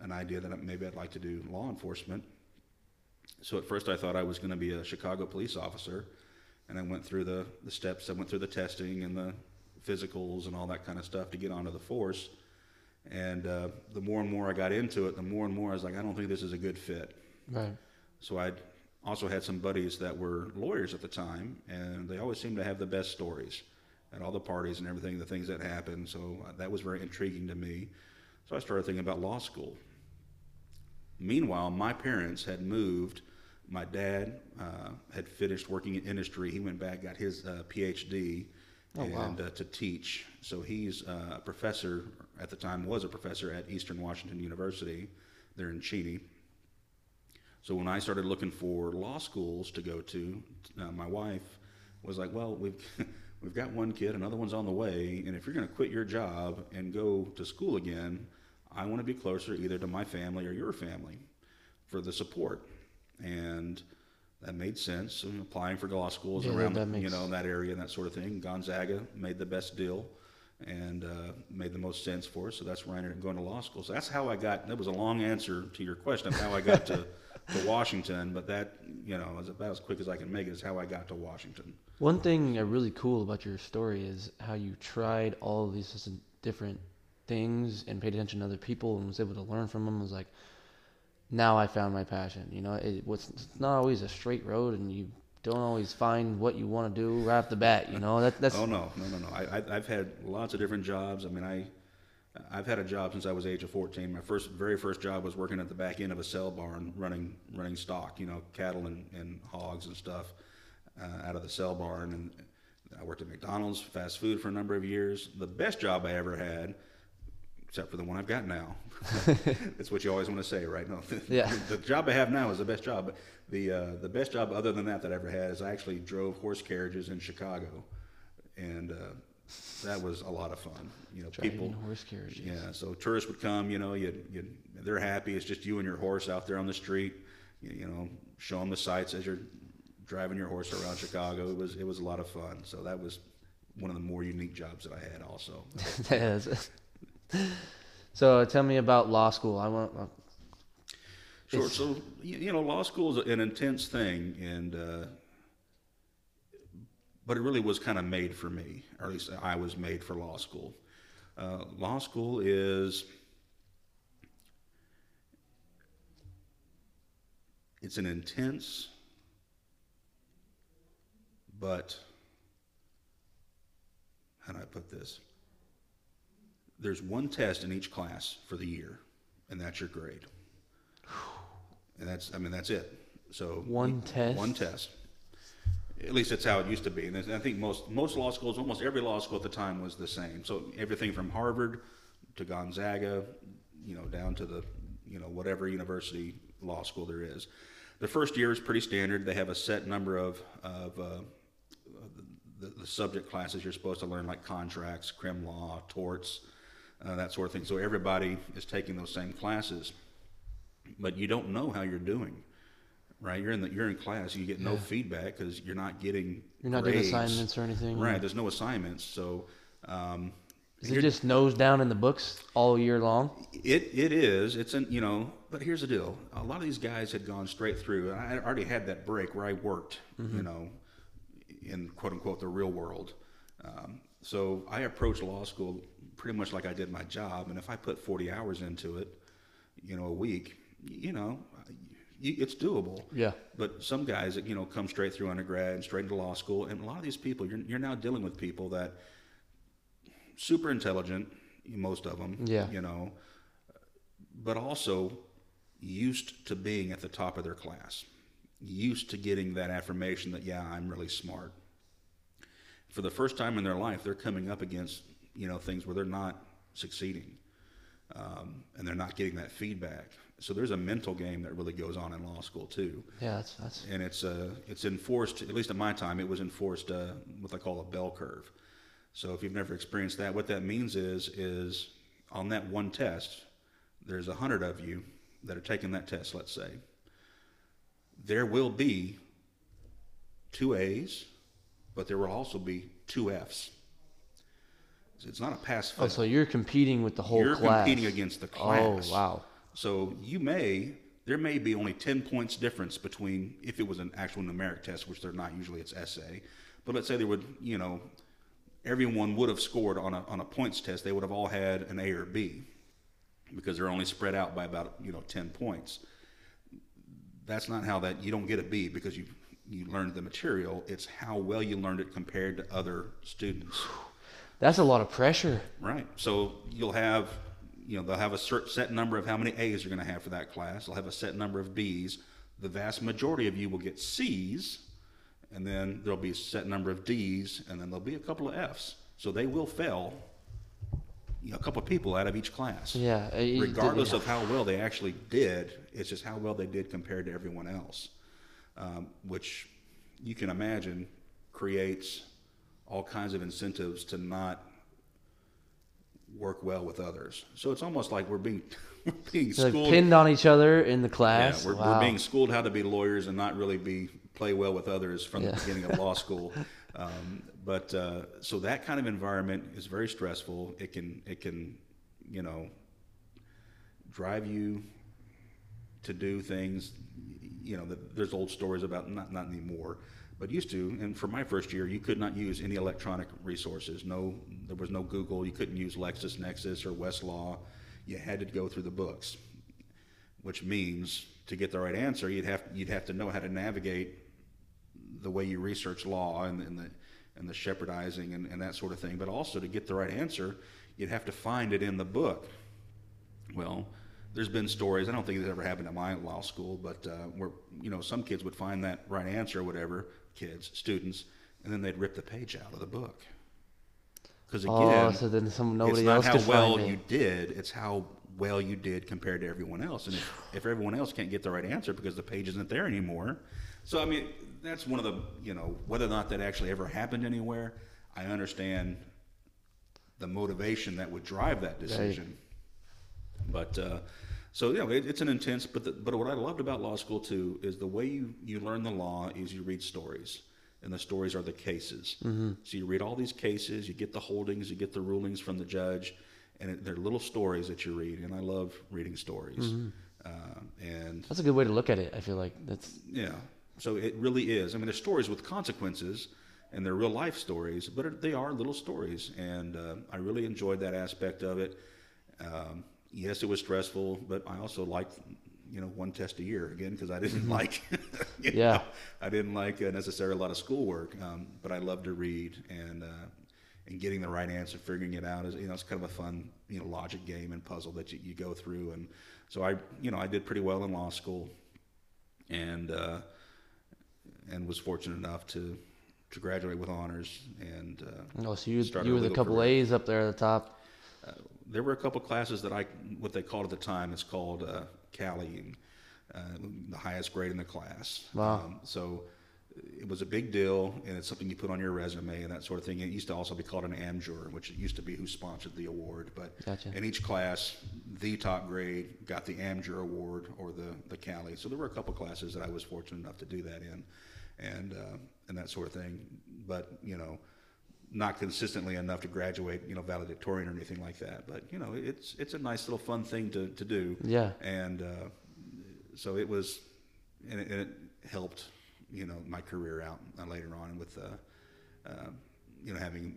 Speaker 2: an idea that maybe I'd like to do law enforcement. So at first I thought I was going to be a Chicago police officer, and I went through the, the steps. I went through the testing and the physicals and all that kind of stuff to get onto the force. And uh, the more and more I got into it, the more and more I was like, I don't think this is a good fit.
Speaker 1: Right.
Speaker 2: So I'd also had some buddies that were lawyers at the time, and they always seemed to have the best stories at all the parties and everything, the things that happened. So uh, that was very intriguing to me. So I started thinking about law school. Meanwhile, my parents had moved. My dad uh, had finished working in industry. He went back, got his uh, PhD,
Speaker 1: Oh, wow.
Speaker 2: and uh, to teach. So he's uh, a professor at the time, was a professor at Eastern Washington University, there in Cheney. So when I started looking for law schools to go to, uh, my wife was like, "Well, we've we've got one kid, another one's on the way, and if you're going to quit your job and go to school again, I want to be closer either to my family or your family for the support." And that made sense. So applying for law schools
Speaker 1: Yeah,
Speaker 2: around
Speaker 1: that
Speaker 2: you know that area and that sort of thing. Gonzaga made the best deal and uh, made the most sense for us. So that's where I ended up going to law school. So that's how I got. That was a long answer to your question of how I got to to Washington, but that you know is about as quick as I can make it. Is how I got to Washington.
Speaker 1: One thing really cool about your story is how you tried all these different things and paid attention to other people and was able to learn from them. It was like, now I found my passion. You know, it it's not always a straight road, and you don't always find what you want to do right off the bat. You know, that, that's
Speaker 2: Oh no, no, no, no. I, I've had lots of different jobs. I mean, I, I've had a job since I was age of 14. My first, very first job was working at the back end of a cell barn, running, running stock. You know, cattle and, and hogs and stuff uh, out of the cell barn. And I worked at McDonald's fast food for a number of years. The best job I ever had, except for the one I've got now. That's what you always want to say, right? No,
Speaker 1: Yeah.
Speaker 2: the job I have now is the best job. But the uh, the best job other than that that I ever had is I actually drove horse carriages in Chicago, and uh, that was a lot of fun. You know,
Speaker 1: driving
Speaker 2: people.
Speaker 1: horse carriages.
Speaker 2: Yeah, so tourists would come. You know, you you they're happy. It's just you and your horse out there on the street. You, you know, show them the sights as you're driving your horse around Chicago. It was it was a lot of fun. So that was one of the more unique jobs that I had. Also.
Speaker 1: so tell me about law school. I want. uh,
Speaker 2: Sure. So you you know, law school is an intense thing, and uh, but it really was kind of made for me, or at least I was made for law school. Uh, law school is it's an intense, but how do I put this? There's one test in each class for the year, and that's your grade. And that's, I mean, that's it. So
Speaker 1: One test?
Speaker 2: One test. At least that's how it used to be. And I think most most law schools, almost every law school at the time, was the same. So everything from Harvard to Gonzaga, you know, down to the, you know, whatever university law school there is. The first year is pretty standard. They have a set number of of uh, the, the subject classes you're supposed to learn, like contracts, crim law, torts, uh, that sort of thing. So everybody is taking those same classes, but you don't know how you're doing, right? You're in the you're in class, you get no
Speaker 1: Yeah.
Speaker 2: feedback because you're not getting
Speaker 1: You're not doing
Speaker 2: grades.
Speaker 1: assignments or anything.
Speaker 2: right? There's no assignments, so. Um,
Speaker 1: Is it just nose down in the books all year long?
Speaker 2: it it is. It's an you know, but here's the deal. A lot of these guys had gone straight through. and I already had that break where I worked, you know, in quote unquote the real world. Um, so I approached law school pretty much like I did my job, and if I put 40 hours into it, you know, a week, you know, it's doable.
Speaker 1: Yeah.
Speaker 2: But some guys that you know come straight through undergrad and straight into law school, and a lot of these people, you're you're now dealing with people that super intelligent, most of them.
Speaker 1: Yeah.
Speaker 2: You know, but also used to being at the top of their class, used to getting that affirmation that yeah, I'm really smart. For the first time in their life, they're coming up against you know things where they're not succeeding, um, and they're not getting that feedback. So there's a mental game that really goes on in law school too
Speaker 1: Yeah, that's that's
Speaker 2: and it's uh, it's enforced. At least at my time, it was enforced uh, what they call a bell curve. So if you've never experienced that, what that means is is on that one test, there's a hundred of you that are taking that test. Let's say there will be two A's, but there will also be two F's. It's not a pass fail.
Speaker 1: Oh, so you're competing with the whole class?
Speaker 2: You're
Speaker 1: class.
Speaker 2: competing against the oh, class.
Speaker 1: Oh, wow.
Speaker 2: So you may there may be only ten points difference between if it was an actual numeric test, which they're not usually it's essay. But let's say there would you know everyone would have scored on a on a points test. They would have all had an A or B because they're only spread out by about you know ten points. That's not how that you don't get a B because you you learned the material. It's how well you learned it compared to other students.
Speaker 1: That's a lot of pressure.
Speaker 2: Right. So you'll have, you know, they'll have a cert, set number of how many A's you're going to have for that class. They'll have a set number of B's. The vast majority of you will get C's, and then there'll be a set number of D's, and then there'll be a couple of F's. So they will fail you know, a couple of people out of each class.
Speaker 1: Yeah. uh,
Speaker 2: Regardless
Speaker 1: yeah.
Speaker 2: of how well they actually did, it's just how well they did compared to everyone else, um, which you can imagine creates all kinds of incentives to not work well with others. So it's almost like we're being we're being
Speaker 1: They're, like,
Speaker 2: schooled.
Speaker 1: pinned on each other in the
Speaker 2: yeah,
Speaker 1: class.
Speaker 2: we're,
Speaker 1: wow.
Speaker 2: we're being schooled how to be lawyers and not really be play well with others from
Speaker 1: Yeah.
Speaker 2: the beginning of law school. Um, but uh, so that kind of environment is very stressful. It can it can you know drive you to do things. You know, the, there's old stories about not not anymore, but used to. And for my first year, you could not use any electronic resources. No, there was no Google. You couldn't use LexisNexis or Westlaw. You had to go through the books, which means to get the right answer, you'd have you'd have to know how to navigate the way you research law and, and the and the shepardizing and, and that sort of thing. But also to get the right answer, you'd have to find it in the book. Well, there's been stories. I don't think it's ever happened at my law school, but uh, where you know some kids would find that right answer or whatever, kids, students, and then they'd rip the page out of the book. Because again,
Speaker 1: oh, so then some
Speaker 2: it's
Speaker 1: nobody
Speaker 2: not
Speaker 1: else
Speaker 2: how well you did; it's how well you did compared to everyone else. And if, if everyone else can't get the right answer because the page isn't there anymore, so I mean, that's one of the you know whether or not that actually ever happened anywhere. I understand the motivation that would drive that decision, but uh, so yeah, it, it's an intense. But the, but what I loved about law school too is the way you you learn the law is you read stories. And the stories are the cases.
Speaker 1: Mm-hmm.
Speaker 2: So you read all these cases, you get the holdings, you get the rulings from the judge, and it, they're little stories that you read. And I love reading stories.
Speaker 1: Mm-hmm.
Speaker 2: Uh, and
Speaker 1: That's a good way to look at it. I feel like that's
Speaker 2: yeah, so it really is. I mean, they're stories with consequences, and they're real life stories, but they are little stories, and uh, I really enjoyed that aspect of it. Um, yes, it was stressful, but I also liked, you know, one test a year again because I didn't like, you
Speaker 1: Yeah.
Speaker 2: know, I didn't like uh, necessarily a lot of schoolwork, um, but I love to read and. Uh, and getting the right answer, figuring it out is, you know, it's kind of a fun, you know, logic game and puzzle that you, you go through. And so I, you know, I did pretty well in law school, and uh, and was fortunate enough to to graduate with honors. And uh,
Speaker 1: oh, so you you
Speaker 2: a
Speaker 1: were the couple
Speaker 2: career.
Speaker 1: A's up there at the top.
Speaker 2: There were a couple classes that I, what they called at the time, it's called uh, CALI, uh, the highest grade in the class.
Speaker 1: Wow.
Speaker 2: Um, so it was a big deal, and it's something you put on your resume and that sort of thing. It used to also be called an AmJur, which it used to be who sponsored the award. But
Speaker 1: Gotcha.
Speaker 2: in each class, the top grade got the AmJur award or the the CALI. So there were a couple classes that I was fortunate enough to do that in, and uh, and that sort of thing. But you know, not consistently enough to graduate, you know, valedictorian or anything like that. But you know, it's it's a nice little fun thing to, to do.
Speaker 1: Yeah.
Speaker 2: And uh, so it was, and it, and it helped, you know, my career out uh, later on with, uh, uh, you know, having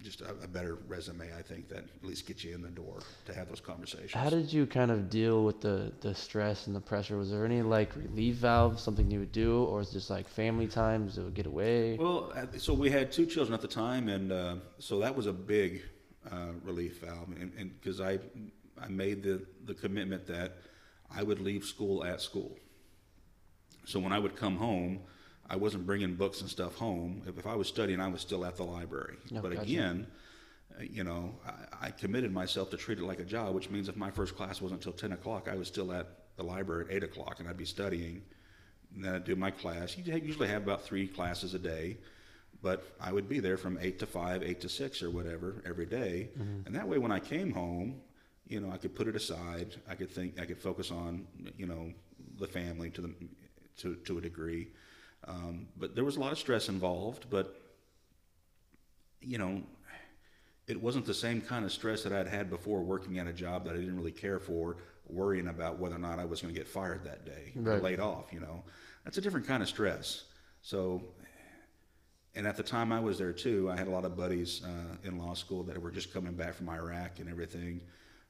Speaker 2: just a, a better resume. I think that at least gets you in the door to have those conversations.
Speaker 1: How did you kind of deal with the the stress and the pressure? Was there any like relief valve, something you would do, or is it just like family times to get away?
Speaker 2: Well, so we had two children at the time, and uh, so that was a big uh, relief valve, and because I I made the the commitment that I would leave school at school. So when I would come home, I wasn't bringing books and stuff home. If, if I was studying, I was still at the library.
Speaker 1: Oh,
Speaker 2: but
Speaker 1: gotcha.
Speaker 2: again, uh, you know, I, I committed myself to treat it like a job, which means if my first class wasn't until ten o'clock, I was still at the library at eight o'clock, and I'd be studying. And then I'd do my class. You usually have about three classes a day, but I would be there from eight to five, eight to six, or whatever every day. And that way, when I came home, you know, I could put it aside. I could think. I could focus on, you know, the family to the to to a degree. Um, but there was a lot of stress involved. But you know, it wasn't the same kind of stress that I'd had before working at a job that I didn't really care for, worrying about whether or not I was going to get fired that day or laid off. You know, that's a different kind of stress. So, and at the time I was there too, I had a lot of buddies uh, in law school that were just coming back from Iraq and everything,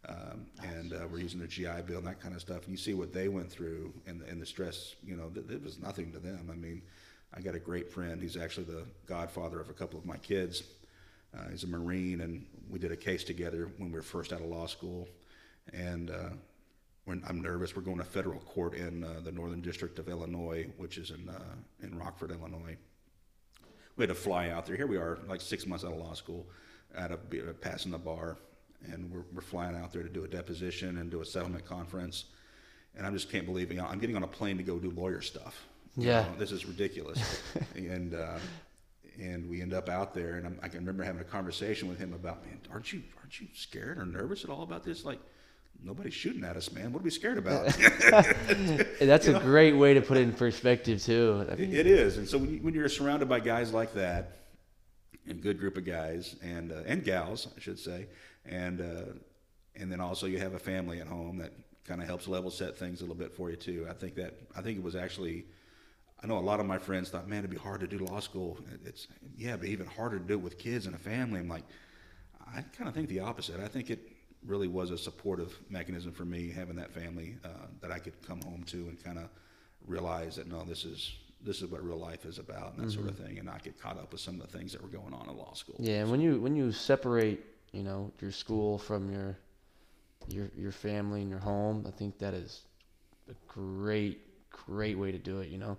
Speaker 2: um, and uh, were using their GI Bill and that kind of stuff. And you see what they went through and, the- and the stress. You know, th- it was nothing to them. I mean, I got a great friend. He's actually the godfather of a couple of my kids. Uh, he's a Marine, and we did a case together when we were first out of law school. And uh, when I'm nervous, we're going to federal court in uh, the Northern District of Illinois, which is in uh, in Rockford, Illinois. We had to fly out there. Here we are, like six months out of law school, at a uh, passing the bar, and we're, we're flying out there to do a deposition and do a settlement conference. And I just can't believe it. You know, I'm getting on a plane to go do lawyer stuff. You
Speaker 1: Yeah.
Speaker 2: know, this is ridiculous. and uh, and we end up out there, and I'm, I can remember having a conversation with him about, man, aren't you aren't you scared or nervous at all about this? Like, nobody's shooting at us, man. What are we scared about?
Speaker 1: That's a great way to put it in perspective too. I mean,
Speaker 2: It is, and so when, you, when you're surrounded by guys like that, and good group of guys and uh, and gals, I should say, and uh, and then also you have a family at home that kind of helps level set things a little bit for you too. I think that I think it was actually. I know a lot of my friends thought, man, it'd be hard to do law school. It's yeah, but even harder to do it with kids and a family. I'm like, I kind of think the opposite. I think it really was a supportive mechanism for me having that family uh, that I could come home to and kind of realize that no, this is this is what real life is about and that sort of thing, and not get caught up with some of the things that were going on in law school.
Speaker 1: Yeah, and when you when you separate, you know, your school from your your your family and your home, I think that is a great great way to do it. You know,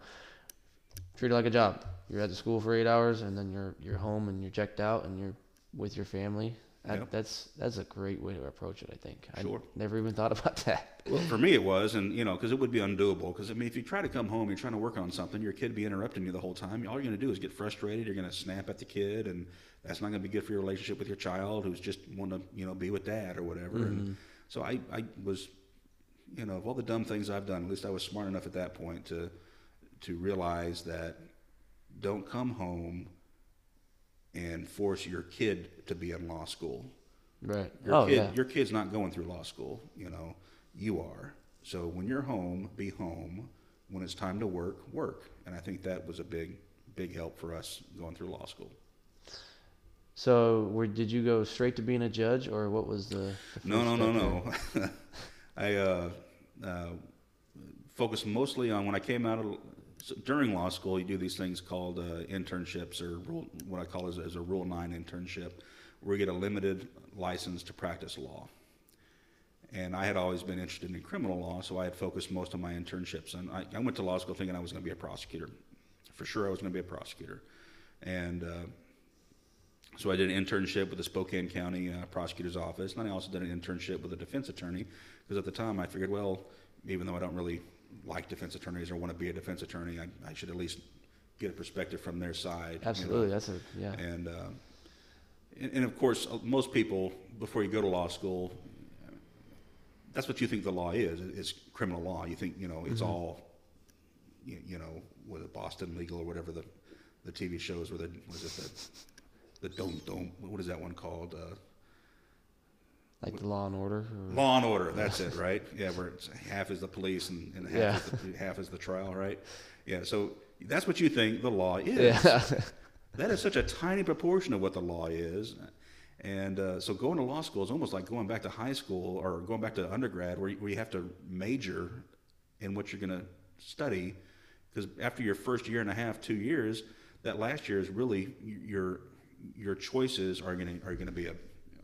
Speaker 1: treat it like a job. You're at the school for eight hours, and then you're you're home and you're checked out, and you're with your family. That,
Speaker 2: Yep.
Speaker 1: That's that's a great way to approach it. I think.
Speaker 2: Sure.
Speaker 1: I never even thought about that.
Speaker 2: Well, for me it was, and you know, because it would be undoable. Because I mean, if you try to come home, you're trying to work on something, your kid be interrupting you the whole time. All you're going to do is get frustrated. You're going to snap at the kid, and that's not going to be good for your relationship with your child, who's just want to, you know, be with dad or whatever. And mm-hmm. so I, I was, you know, of all the dumb things I've done, at least I was smart enough at that point to, to realize that don't come home and force your kid to be in law school.
Speaker 1: Right.
Speaker 2: Your
Speaker 1: oh
Speaker 2: kid,
Speaker 1: yeah.
Speaker 2: your kid's not going through law school. You know, you are. So when you're home, be home. When it's time to work, work. And I think that was a big, big help for us going through law school.
Speaker 1: So, where did you go straight to being a judge, or what was the? the
Speaker 2: No,
Speaker 1: first
Speaker 2: no, no, no. I uh, uh, focused mostly on when I came out of so during law school. You do these things called uh, internships, or rule, what I call as, a Rule Nine internship, where you get a limited license to practice law. And I had always been interested in criminal law, so I had focused most of my internships. And I, I went to law school thinking I was going to be a prosecutor. For sure, I was going to be a prosecutor. And uh, so I did an internship with the Spokane County uh, Prosecutor's Office, and I also did an internship with a defense attorney because at the time I figured, well, even though I don't really like defense attorneys or want to be a defense attorney, I, I should at least get a perspective from their side. you know.
Speaker 1: Absolutely, that's a yeah.
Speaker 2: And, uh, and and of course, uh, most people before you go to law school, that's what you think the law is. It's criminal law. You think you know it's all, you, you know, was it Boston legal or whatever the the TV shows where the was it the the don't don't what is that one called? Uh,
Speaker 1: Like the Law and Order. Or,
Speaker 2: Law and Order. That's it, right? Yeah, where it's half is the police and, and half,
Speaker 1: Yeah.
Speaker 2: is the, half is the trial, right? Yeah. So that's what you think the law is.
Speaker 1: yeah.
Speaker 2: That is such a tiny proportion of what the law is. And uh, so going to law school is almost like going back to high school or going back to undergrad where you, where you have to major in what you're going to study. Because after your first year and a half, two years, that last year is really your your choices are going to are going to be a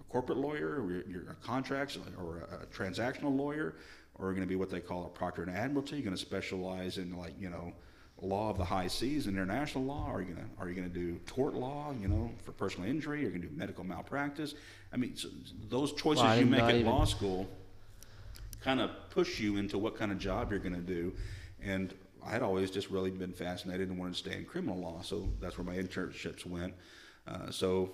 Speaker 2: corporate lawyer, or you're, a contracts or a, a transactional lawyer, or you're going to be what they call a proctor and admiralty. You're going to specialize in like you know law of the high seas, and international law? Are you gonna are you gonna do tort law? You know, for personal injury? You're you gonna do medical malpractice? I mean, so those choices
Speaker 1: Well,
Speaker 2: you make at
Speaker 1: even-
Speaker 2: law school kind of push you into what kind of job you're gonna do. And I had always just really been fascinated and wanted to stay in criminal law, so that's where my internships went. Uh, so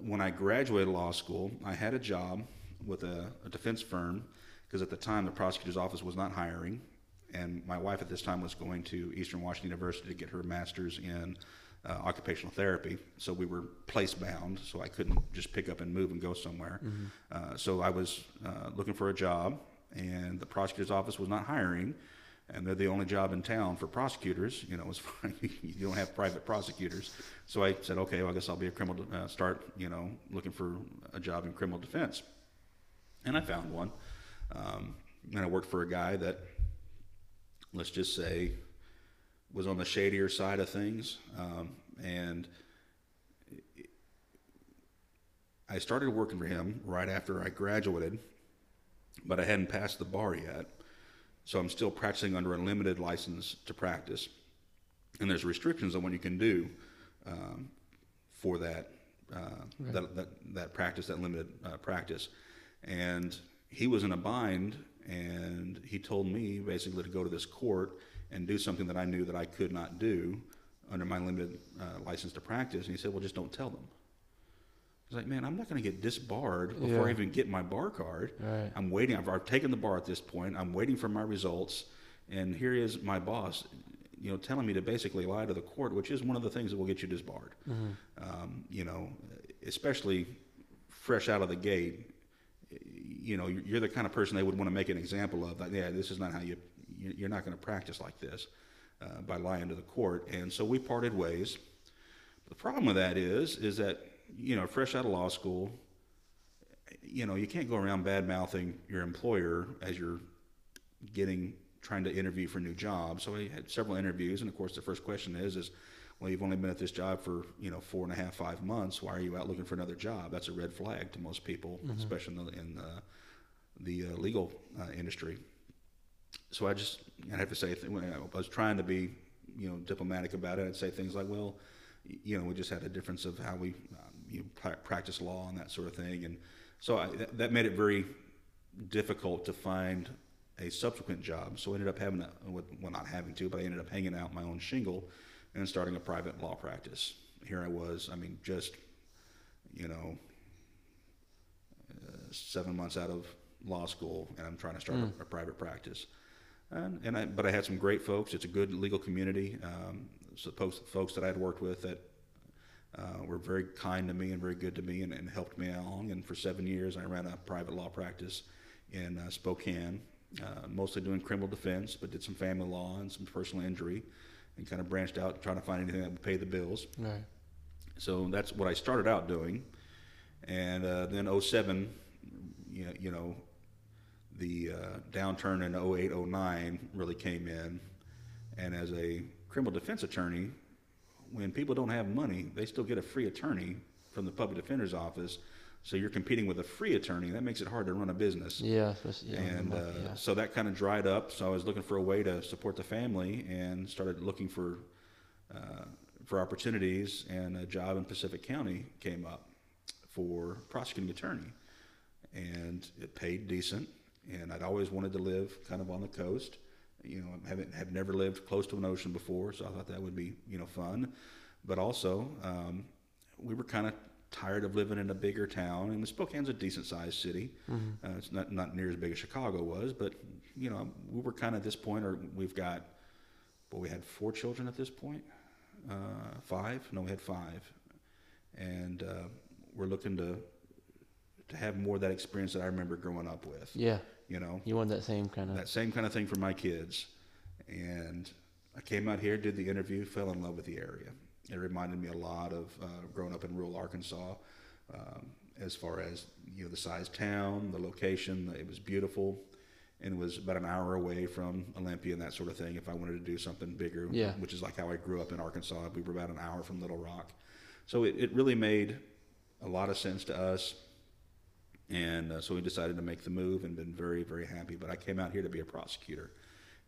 Speaker 2: when I graduated law school, I had a job with a, a defense firm because at the time the prosecutor's office was not hiring, and my wife at this time was going to Eastern Washington University to get her master's in uh, occupational therapy. So we were place bound, so I couldn't just pick up and move and go somewhere. Uh, so I was uh, looking for a job, and the prosecutor's office was not hiring. And they're the only job in town for prosecutors. You know, as far you don't have private prosecutors. So I said, okay, well, I guess I'll be a criminal. Uh, start, you know, looking for a job in criminal defense. And I found one. Um, and I worked for a guy that, let's just say, was on the shadier side of things. Um, and I started working for him right after I graduated, but I hadn't passed the bar yet. So I'm still practicing under a limited license to practice. And there's restrictions on what you can do um, for that, uh, that, that, that practice, that limited uh, practice. And he was in a bind, and he told me basically to go to this court and do something that I knew that I could not do under my limited uh, license to practice. And he said, Well, just don't tell them. I was like, man, I'm not going to get disbarred before I even get my bar card.
Speaker 1: Right.
Speaker 2: I'm waiting. I've, I've taken the bar at this point. I'm waiting for my results. And here is my boss, you know, telling me to basically lie to the court, which is one of the things that will get you disbarred. Um, you know, especially fresh out of the gate, you know, you're, the kind of person they would want to make an example of. Like, yeah, this is not how you, you- you're not going to practice like this uh, by lying to the court. And so we parted ways. The problem with that is, is that, you know, fresh out of law school, you know, you can't go around bad mouthing your employer as you're getting, trying to interview for a new job. So I had several interviews. And of course, the first question is, is, well, you've only been at this job for, you know, four and a half, five months. Why are you out looking for another job? That's a red flag to most people, especially in the, in uh, the uh, legal uh, industry. So I just, I have to say, I was trying to be, you know, diplomatic about it. I'd say things like, well, you know, we just had a difference of how we, you know, practice law and that sort of thing. And so I, that, that made it very difficult to find a subsequent job. So I ended up having, a, well, not having to, but I ended up hanging out my own shingle and starting a private law practice. Here I was, I mean, just, you know, uh, seven months out of law school, and I'm trying to start a, a private practice. And, and I, but I had some great folks. It's a good legal community. Um, so folks, folks that I had worked with that uh, were very kind to me and very good to me and, and helped me along. And for seven years, I ran a private law practice in uh, Spokane, uh, mostly doing criminal defense, but did some family law and some personal injury, and kind of branched out trying to find anything that would pay the bills.
Speaker 1: Right.
Speaker 2: So that's what I started out doing. And uh, then 07, you know, you know the uh, downturn in 08, 09 really came in. And as a criminal defense attorney, when people don't have money, they still get a free attorney from the public defender's office. So you're competing with a free attorney. That makes it hard to run a business.
Speaker 1: Yeah. yeah,
Speaker 2: And
Speaker 1: yeah.
Speaker 2: uh, so that kind of dried up. So I was looking for a way to support the family and started looking for uh, for opportunities. And a job in Pacific County came up for prosecuting attorney, and it paid decent. And I'd always wanted to live kind of on the coast. You know, haven't have never lived close to an ocean before, so I thought that would be you know fun. But also, um, we were kind of tired of living in a bigger town. And Spokane's a decent sized city. Uh, it's not not near as big as Chicago was, but you know, we were kind of at this point, or we've got, well, we had four children at this point, uh, five. No, we had five, and uh, we're looking to to have more of that experience that I remember growing up with.
Speaker 1: yeah.
Speaker 2: You know,
Speaker 1: You want that same kind of.
Speaker 2: that same kind of thing for my kids. And I came out here, did the interview, fell in love with the area. It reminded me a lot of uh, growing up in rural Arkansas, um, as far as you know the size town, the location. It was beautiful, and it was about an hour away from Olympia and that sort of thing. If I wanted to do something bigger,
Speaker 1: Yeah.
Speaker 2: which is like how I grew up in Arkansas, we were about an hour from Little Rock, so it, it really made a lot of sense to us. And uh, so we decided to make the move and been very, very happy. But I came out here to be a prosecutor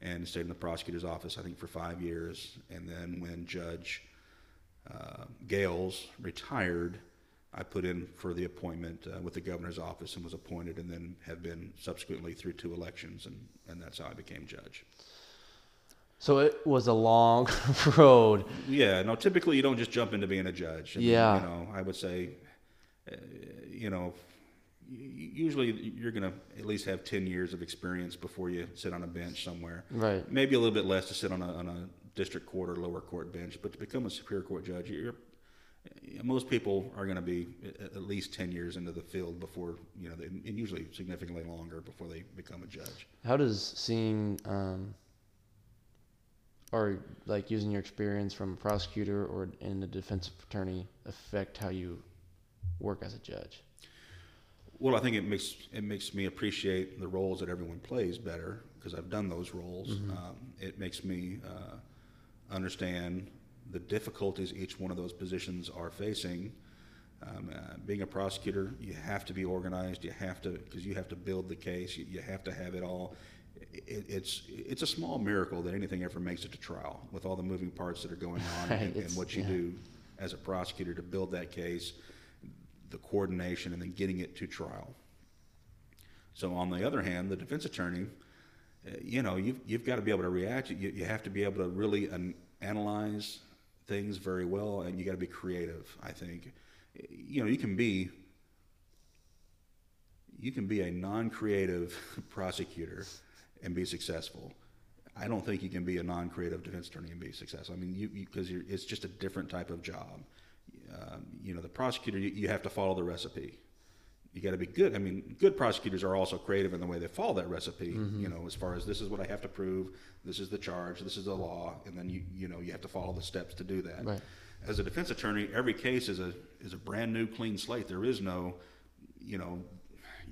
Speaker 2: and stayed in the prosecutor's office, I think, for five years. And then when Judge uh, Gales retired, I put in for the appointment uh, with the governor's office and was appointed and then have been subsequently through two elections. And, and that's how I became judge.
Speaker 1: So it was a long road.
Speaker 2: Yeah, no, typically you don't just jump into being a judge. Mean,
Speaker 1: Yeah.
Speaker 2: You know, I would say, uh, you know, usually you're going to at least have 10 years of experience before you sit on a bench somewhere.
Speaker 1: Right.
Speaker 2: Maybe a little bit less to sit on a, on a district court or lower court bench, but to become a superior court judge, you're, most people are going to be at least 10 years into the field before, you know, they, and usually significantly longer before they become a judge.
Speaker 1: How does seeing, um, or like using your experience from a prosecutor or in a defensive attorney affect how you work as a judge?
Speaker 2: Well, I think it makes it makes me appreciate the roles that everyone plays better because I've done those roles. Um, it makes me uh, understand the difficulties each one of those positions are facing. Um, uh, being a prosecutor, you have to be organized. You have to because you have to build the case. You, you have to have it all. It, it's it's a small miracle that anything ever makes it to trial with all the moving parts that are going on
Speaker 1: Right,
Speaker 2: and, and what you
Speaker 1: yeah.
Speaker 2: do as a prosecutor to build that case the coordination and then getting it to trial. So on the other hand, the defense attorney, uh, you know, you've, you've got to be able to react. You, you have to be able to really an, analyze things very well, and you got to be creative. I think, you know, you can be you can be a non-creative prosecutor and be successful. I don't think you can be a non-creative defense attorney and be successful. I mean, you because it's just a different type of job. Um, you know, the prosecutor, you, you have to follow the recipe. you got to be good. I mean, good prosecutors are also creative in the way they follow that recipe. You know, as far as this is what I have to prove, this is the charge, this is the law, and then you you know you have to follow the steps to do that.
Speaker 1: Right.
Speaker 2: As a defense attorney, every case is a is a brand new, clean slate. There is no, you know,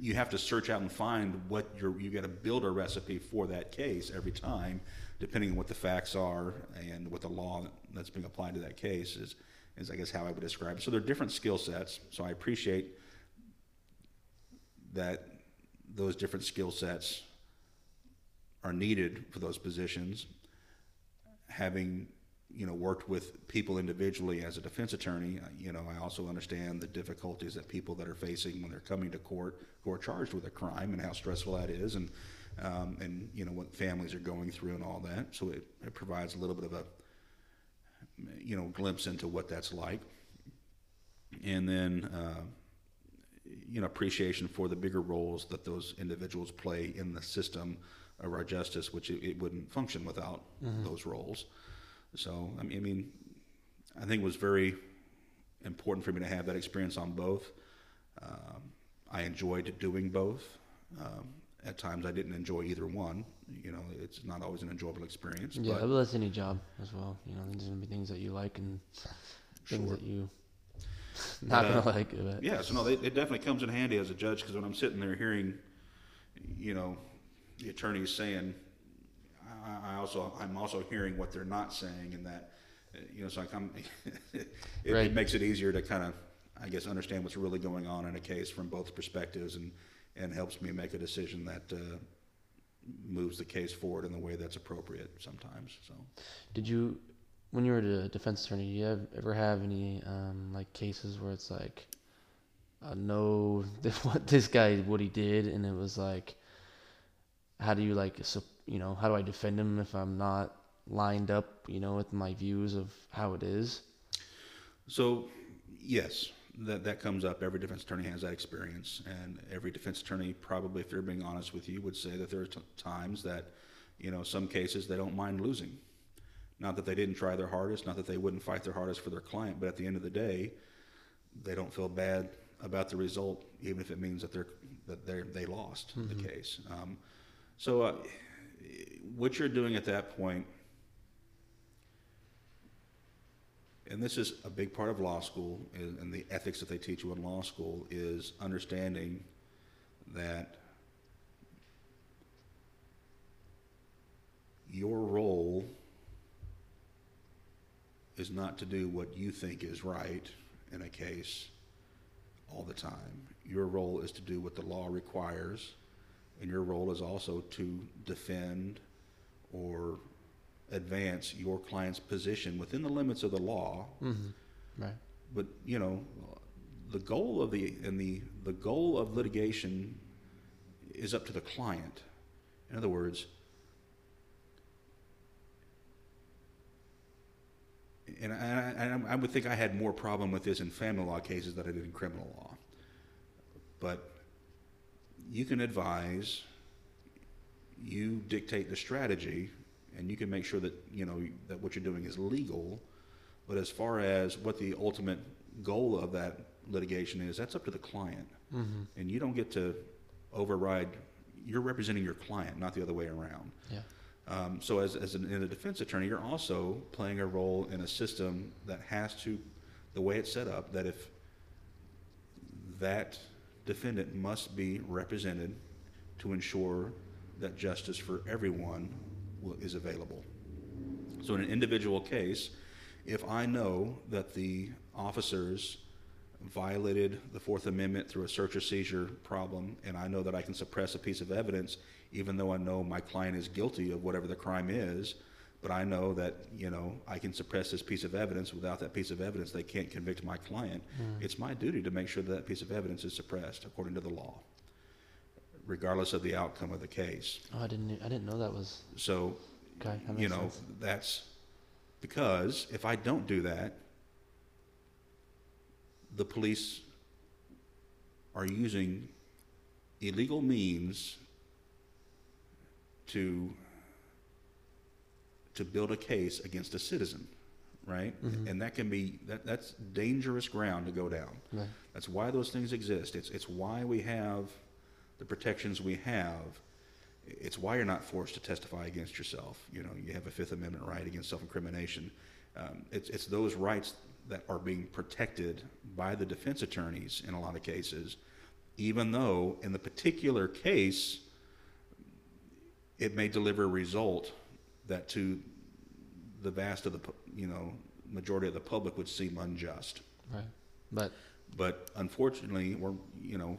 Speaker 2: you have to search out and find what you're. You got to build a recipe for that case every time, depending on what the facts are and what the law that's being applied to that case is. Is I guess how I would describe it. So they're different skill sets. So I appreciate that those different skill sets are needed for those positions. Having you know worked with people individually as a defense attorney, uh, you know I also understand the difficulties that people that are facing when they're coming to court who are charged with a crime and how stressful that is, and um, and you know what families are going through and all that. So it, it provides a little bit of a you know glimpse into what that's like, and then. Uh, you know appreciation for the bigger roles that those individuals play in the system of our justice, which it, it wouldn't function without those roles. So I mean, I mean, I think it was very important for me to have that experience on both. Um, I enjoyed doing both. Um, at times, I didn't enjoy either one. You know, it's not always an enjoyable experience.
Speaker 1: Yeah,
Speaker 2: but
Speaker 1: that's any job as well. You know, there's gonna be things that you like and things
Speaker 2: Sure.
Speaker 1: that you not
Speaker 2: But, uh,
Speaker 1: gonna like. But
Speaker 2: Yeah, so no, it, it definitely comes in handy as a judge because when I'm sitting there hearing, you know, the attorneys saying, I, I also I'm also hearing what they're not saying, and that, you know, so I come, it,
Speaker 1: Right.
Speaker 2: it makes it easier to kind of, I guess, understand what's really going on in a case from both perspectives, and and helps me make a decision that uh, moves the case forward in the way that's appropriate sometimes. So.
Speaker 1: Did you, when you were a defense attorney, do you ev- ever have any um, like cases where it's like, I know this, what this guy what he did, and it was like, how do you like, you know, how do I defend him if I'm not lined up, you know, with my views of how it is?
Speaker 2: So, yes, that that comes up. Every defense attorney has that experience, and every defense attorney probably, if they're being honest with you, would say that there are t- times that, you know, some cases they don't mind losing. Not that they didn't try their hardest, not that they wouldn't fight their hardest for their client, but at the end of the day, they don't feel bad about the result, even if it means that they're that they they lost the case. Um, so, uh, what you're doing at that point and this is a big part of law school and and the ethics that they teach you in law school is understanding that your role is not to do what you think is right in a case all the time. Your role is to do what the law requires, and your role is also to defend or advance your client's position within the limits of the law.
Speaker 1: Mm-hmm. Right.
Speaker 2: But you know, the goal of the and the the goal of litigation is up to the client. In other words, and I, and I, I would think I had more problem with this in family law cases than I did in criminal law. But you can advise, you dictate the strategy, and you can make sure that you know that what you're doing is legal. But as far as what the ultimate goal of that litigation is, that's up to the client,
Speaker 1: Mm-hmm.
Speaker 2: and you don't get to override. You're representing your client, not the other way around.
Speaker 1: Yeah.
Speaker 2: Um, so, as, as an, in a defense attorney, you're also playing a role in a system that has to, the way it's set up, that if that defendant must be represented to ensure that justice for everyone is available. So, in an individual case, if I know that the officers violated the Fourth Amendment through a search or seizure problem, and I know that I can suppress a piece of evidence, even though I know my client is guilty of whatever the crime is, but I know that you know I can suppress this piece of evidence. Without that piece of evidence, they can't convict my client. Mm. It's my duty to make sure that that piece of evidence is suppressed according to the law, regardless of the outcome of the case.
Speaker 1: Oh, I didn't. I didn't know that was
Speaker 2: So
Speaker 1: okay. That
Speaker 2: you know
Speaker 1: sense.
Speaker 2: that's because if I don't do that, the police are using illegal means to to build a case against a citizen, right? Mm-hmm. And that can be that that's dangerous ground to go down.
Speaker 1: Right.
Speaker 2: That's why those things exist. It's it's why we have the protections we have. It's why you're not forced to testify against yourself. You know, you have a Fifth Amendment right against self-incrimination. Um, it's it's those rights that are being protected by the defense attorneys in a lot of cases, even though in the particular case it may deliver a result that to the vast of the you know majority of the public would seem unjust.
Speaker 1: Right. But
Speaker 2: But unfortunately, we're you know,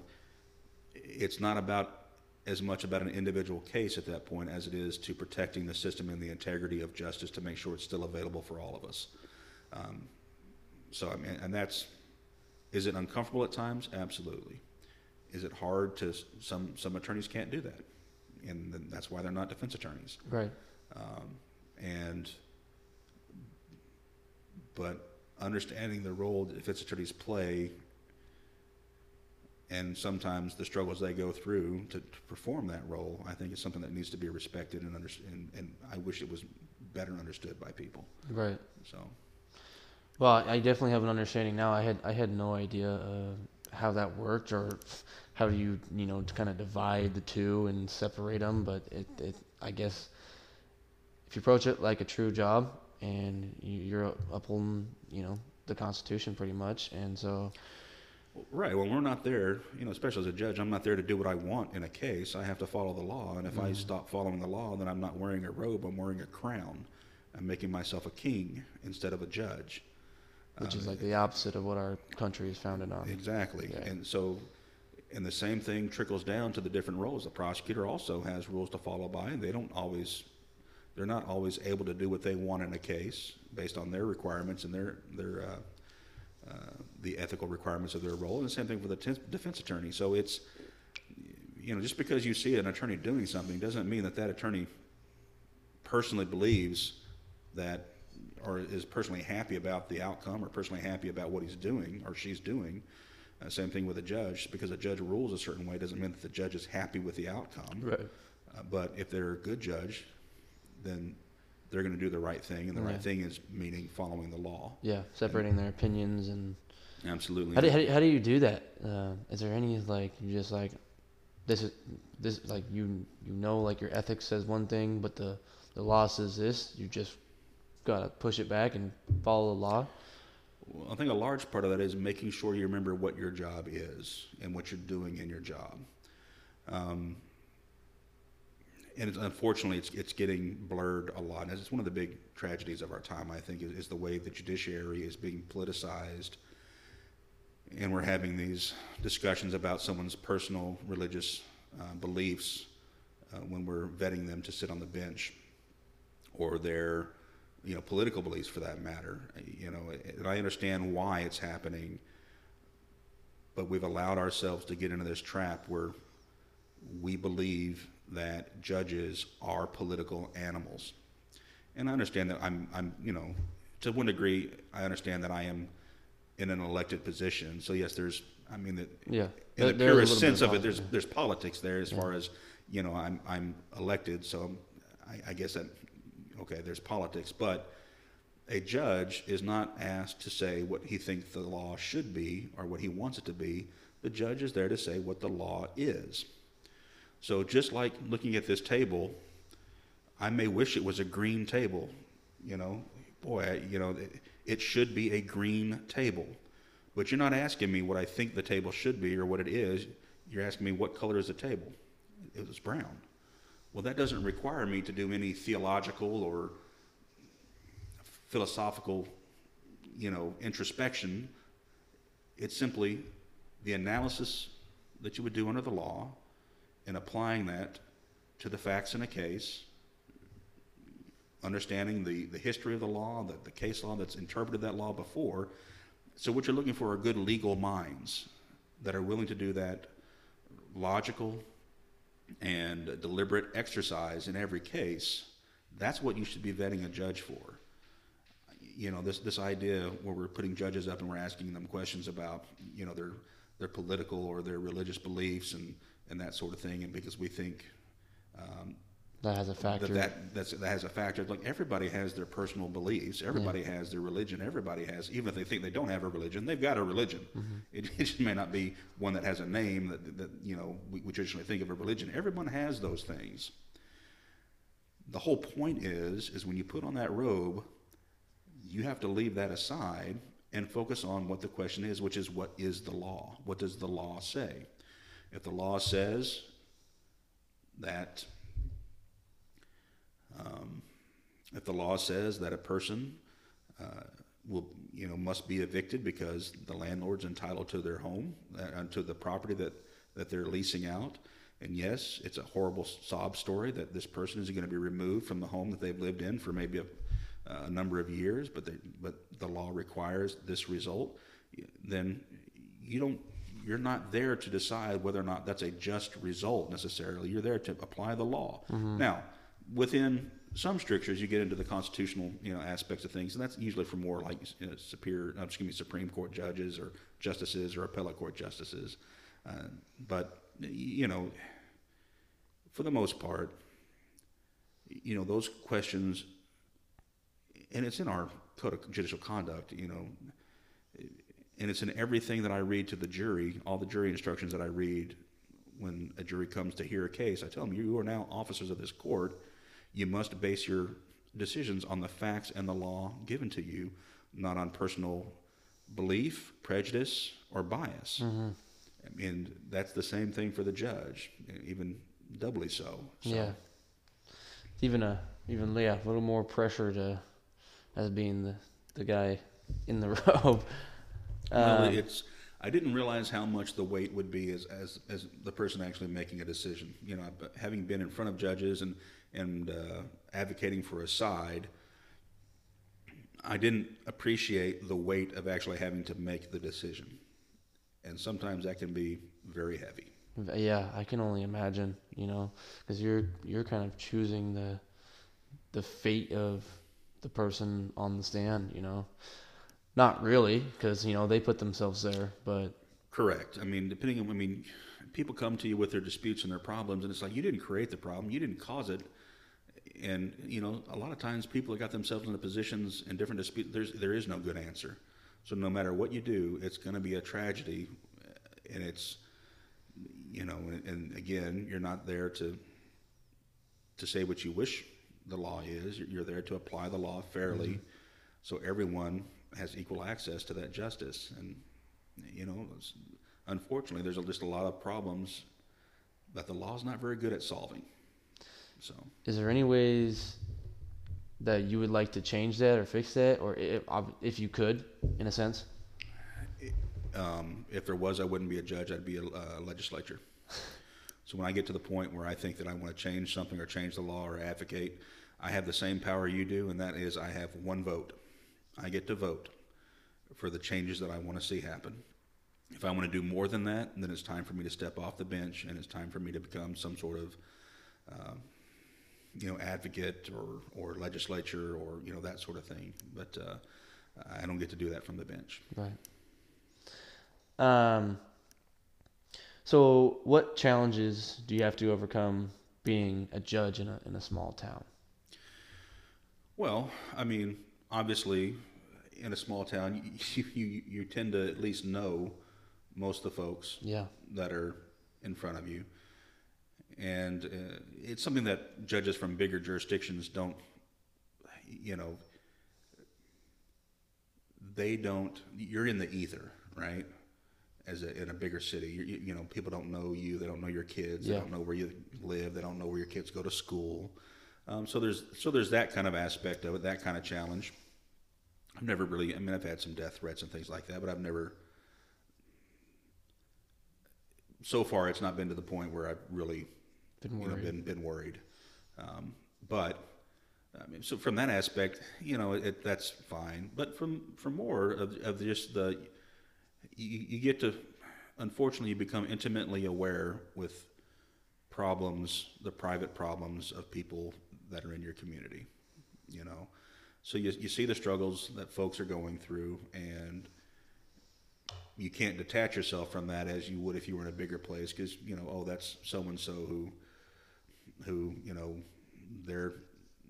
Speaker 2: it's not about as much about an individual case at that point as it is to protecting the system and the integrity of justice to make sure it's still available for all of us. Um, so I mean, and that's is it uncomfortable at times? Absolutely. Is it hard to some some attorneys can't do that, and that's why they're not defense attorneys.
Speaker 1: right.
Speaker 2: Um, and but understanding the role that defense attorneys play and sometimes the struggles they go through to, to perform that role, I think is something that needs to be respected and, under, and, and I wish it was better understood by people.
Speaker 1: Right.
Speaker 2: So,
Speaker 1: Well, I definitely have an understanding now. I had I had no idea uh, how that worked or how you you know to kind of divide the two and separate them. But it, it I guess if you approach it like a true job and you, you're upholding you know the Constitution pretty much, and so
Speaker 2: right. Well, we're not there, you know, especially as a judge, I'm not there to do what I want in a case. I have to follow the law. And if I stop following the law, then I'm not wearing a robe, I'm wearing a crown. I'm making myself a king instead of a judge.
Speaker 1: which
Speaker 2: Uh,
Speaker 1: is like the opposite of what our country is founded on.
Speaker 2: Exactly.
Speaker 1: Yeah.
Speaker 2: And so, and the same thing trickles down to the different roles. The prosecutor also has rules to follow by, and they don't always, they're not always able to do what they want in a case based on their requirements and their their uh, uh, the ethical requirements of their role. And the same thing for the defense attorney. So it's, you know, just because you see an attorney doing something doesn't mean that that attorney personally believes that or is personally happy about the outcome or personally happy about what he's doing or she's doing. Uh, same thing with a judge. Just because a judge rules a certain way doesn't mean that the judge is happy with the outcome.
Speaker 1: Right.
Speaker 2: Uh, but if they're a good judge, then they're going to do the right thing, and the
Speaker 1: Yeah.
Speaker 2: right thing is meaning following the law.
Speaker 1: Yeah, separating their opinions and
Speaker 2: Absolutely.
Speaker 1: How do, how do, how do you do that? Uh, is there any like you just like this is this like you you know like your ethics says one thing, but the the law says this. You just gotta push it back and follow the law.
Speaker 2: Well, I think a large part of that is making sure you remember what your job is and what you're doing in your job. Um, and it's, unfortunately, it's, it's getting blurred a lot. And it's one of the big tragedies of our time, I think, is, is the way the judiciary is being politicized. And we're having these discussions about someone's personal religious uh, beliefs uh, when we're vetting them to sit on the bench or their you know political beliefs for that matter. You know and i understand why it's happening but we've allowed ourselves to get into this trap where we believe that judges are political animals. And i understand that i'm i'm you know to one degree i understand that i am in an elected position so yes there's i mean that
Speaker 1: Yeah,
Speaker 2: in the purest sense
Speaker 1: of
Speaker 2: of it, there's
Speaker 1: politics,
Speaker 2: there's politics there as far as you know. I'm I'm elected, so I, I guess that okay. There's politics, but a judge is not asked to say what he thinks the law should be or what he wants it to be. The judge is there to say what the law is. So just like looking at this table, I may wish it was a green table. You know, boy, I, you know, it, it should be a green table. But you're not asking me what I think the table should be or what it is. You're asking me what color is the table. It was brown. Well, that doesn't require me to do any theological or philosophical, you know, introspection. It's simply the analysis that you would do under the law and applying that to the facts in a case, understanding the, the history of the law, the, the case law that's interpreted that law before. So, what you're looking for are good legal minds that are willing to do that logical and deliberate exercise in every case. That's what you should be vetting a judge for. You know, this, this idea where we're putting judges up and we're asking them questions about, you know, their, their political or their religious beliefs and, and that sort of thing, and because we think um,
Speaker 1: That has a factor.
Speaker 2: that, that that has a factor. Like everybody has their personal beliefs. Everybody has their religion. Everybody has, even if they think they don't have a religion, they've got a religion. It, it just may not be one that has a name that, that you know we, we traditionally think of a religion. Everyone has those things. The whole point is, is when you put on that robe, you have to leave that aside and focus on what the question is, which is what is the law? What does the law say? If the law says that um, if the law says that a person uh, will, you know, must be evicted because the landlord's entitled to their home, uh, to the property that, that they're leasing out, and yes, it's a horrible sob story that this person is going to be removed from the home that they've lived in for maybe a, a number of years, but they, but the law requires this result, then you don't you're not there to decide whether or not that's a just result necessarily. You're there to apply the law. Now, within some strictures, you get into the constitutional, you know, aspects of things, and that's usually for more like you know, superior, uh, excuse me, Supreme Court judges or justices or appellate court justices. Uh, but you know, for the most part, you know, those questions, and it's in our code of judicial conduct, you know, and it's in everything that I read to the jury, all the jury instructions that I read when a jury comes to hear a case. I tell them, you are now officers of this court. You must base your decisions on the facts and the law given to you, not on personal belief, prejudice, or bias. And that's the same thing for the judge, even doubly so. so
Speaker 1: Yeah. Even a even yeah, a little more pressure to as being the the guy in the robe.
Speaker 2: Well,
Speaker 1: Um,
Speaker 2: it's. I didn't realize how much the weight would be as, as, as the person actually making a decision. You know, having been in front of judges and and uh, advocating for a side, I didn't appreciate the weight of actually having to make the decision, and sometimes that can be very heavy.
Speaker 1: yeah, I can only imagine, you know, because you're you're kind of choosing the the fate of the person on the stand, you know. Not really, because you know they put themselves there, but
Speaker 2: Correct. I mean, depending on, I mean, people come to you with their disputes and their problems, and it's like you didn't create the problem, you didn't cause it, and you know, a lot of times people have got themselves into positions in different disputes. There's there is no good answer. So no matter what you do, it's going to be a tragedy, uh, and it's, you know, and, and again, you're not there to to say what you wish the law is. You're, you're there to apply the law fairly, mm-hmm. so everyone has equal access to that justice. And you know, unfortunately, there's just a lot of problems that the law's not very good at solving. So,
Speaker 1: is there any ways that you would like to change that or fix that, or if, if you could, in a sense?
Speaker 2: um, if there was, I wouldn't be a judge. I'd be a uh, legislature. So when I get to the point where I think that I want to change something or change the law or advocate, I have the same power you do, and that is I have one vote. I get to vote for the changes that I want to see happen. If I want to do more than that, then it's time for me to step off the bench, and it's time for me to become some sort of, uh, you know, advocate or or legislature or you know that sort of thing. But uh, I don't get to do that from the bench.
Speaker 1: Right. Um. So, what challenges do you have to overcome being a judge in a in a small town?
Speaker 2: Well, I mean, obviously, in a small town, you, you, you tend to at least know most of the folks
Speaker 1: Yeah.
Speaker 2: that are in front of you. And uh, it's something that judges from bigger jurisdictions don't, you know, they don't, you're in the ether, right? As a, in a bigger city, you, you know, people don't know you, they don't know your kids, they don't know where you live, they don't know where your kids go to school. Um, so there's so there's that kind of aspect of it, that kind of challenge. I've never really, I mean, I've had some death threats and things like that, but I've never. So far, it's not been to the point where I've really
Speaker 1: Been
Speaker 2: you know,
Speaker 1: worried.
Speaker 2: been been worried. Um, but I mean, so from that aspect, you know, it, that's fine. But from from more of, of just the, you, you get to, unfortunately, you become intimately aware with problems, the private problems of people that are in your community. You know, so you you see the struggles that folks are going through, and you can't detach yourself from that as you would if you were in a bigger place because you know oh that's so and so who who you know their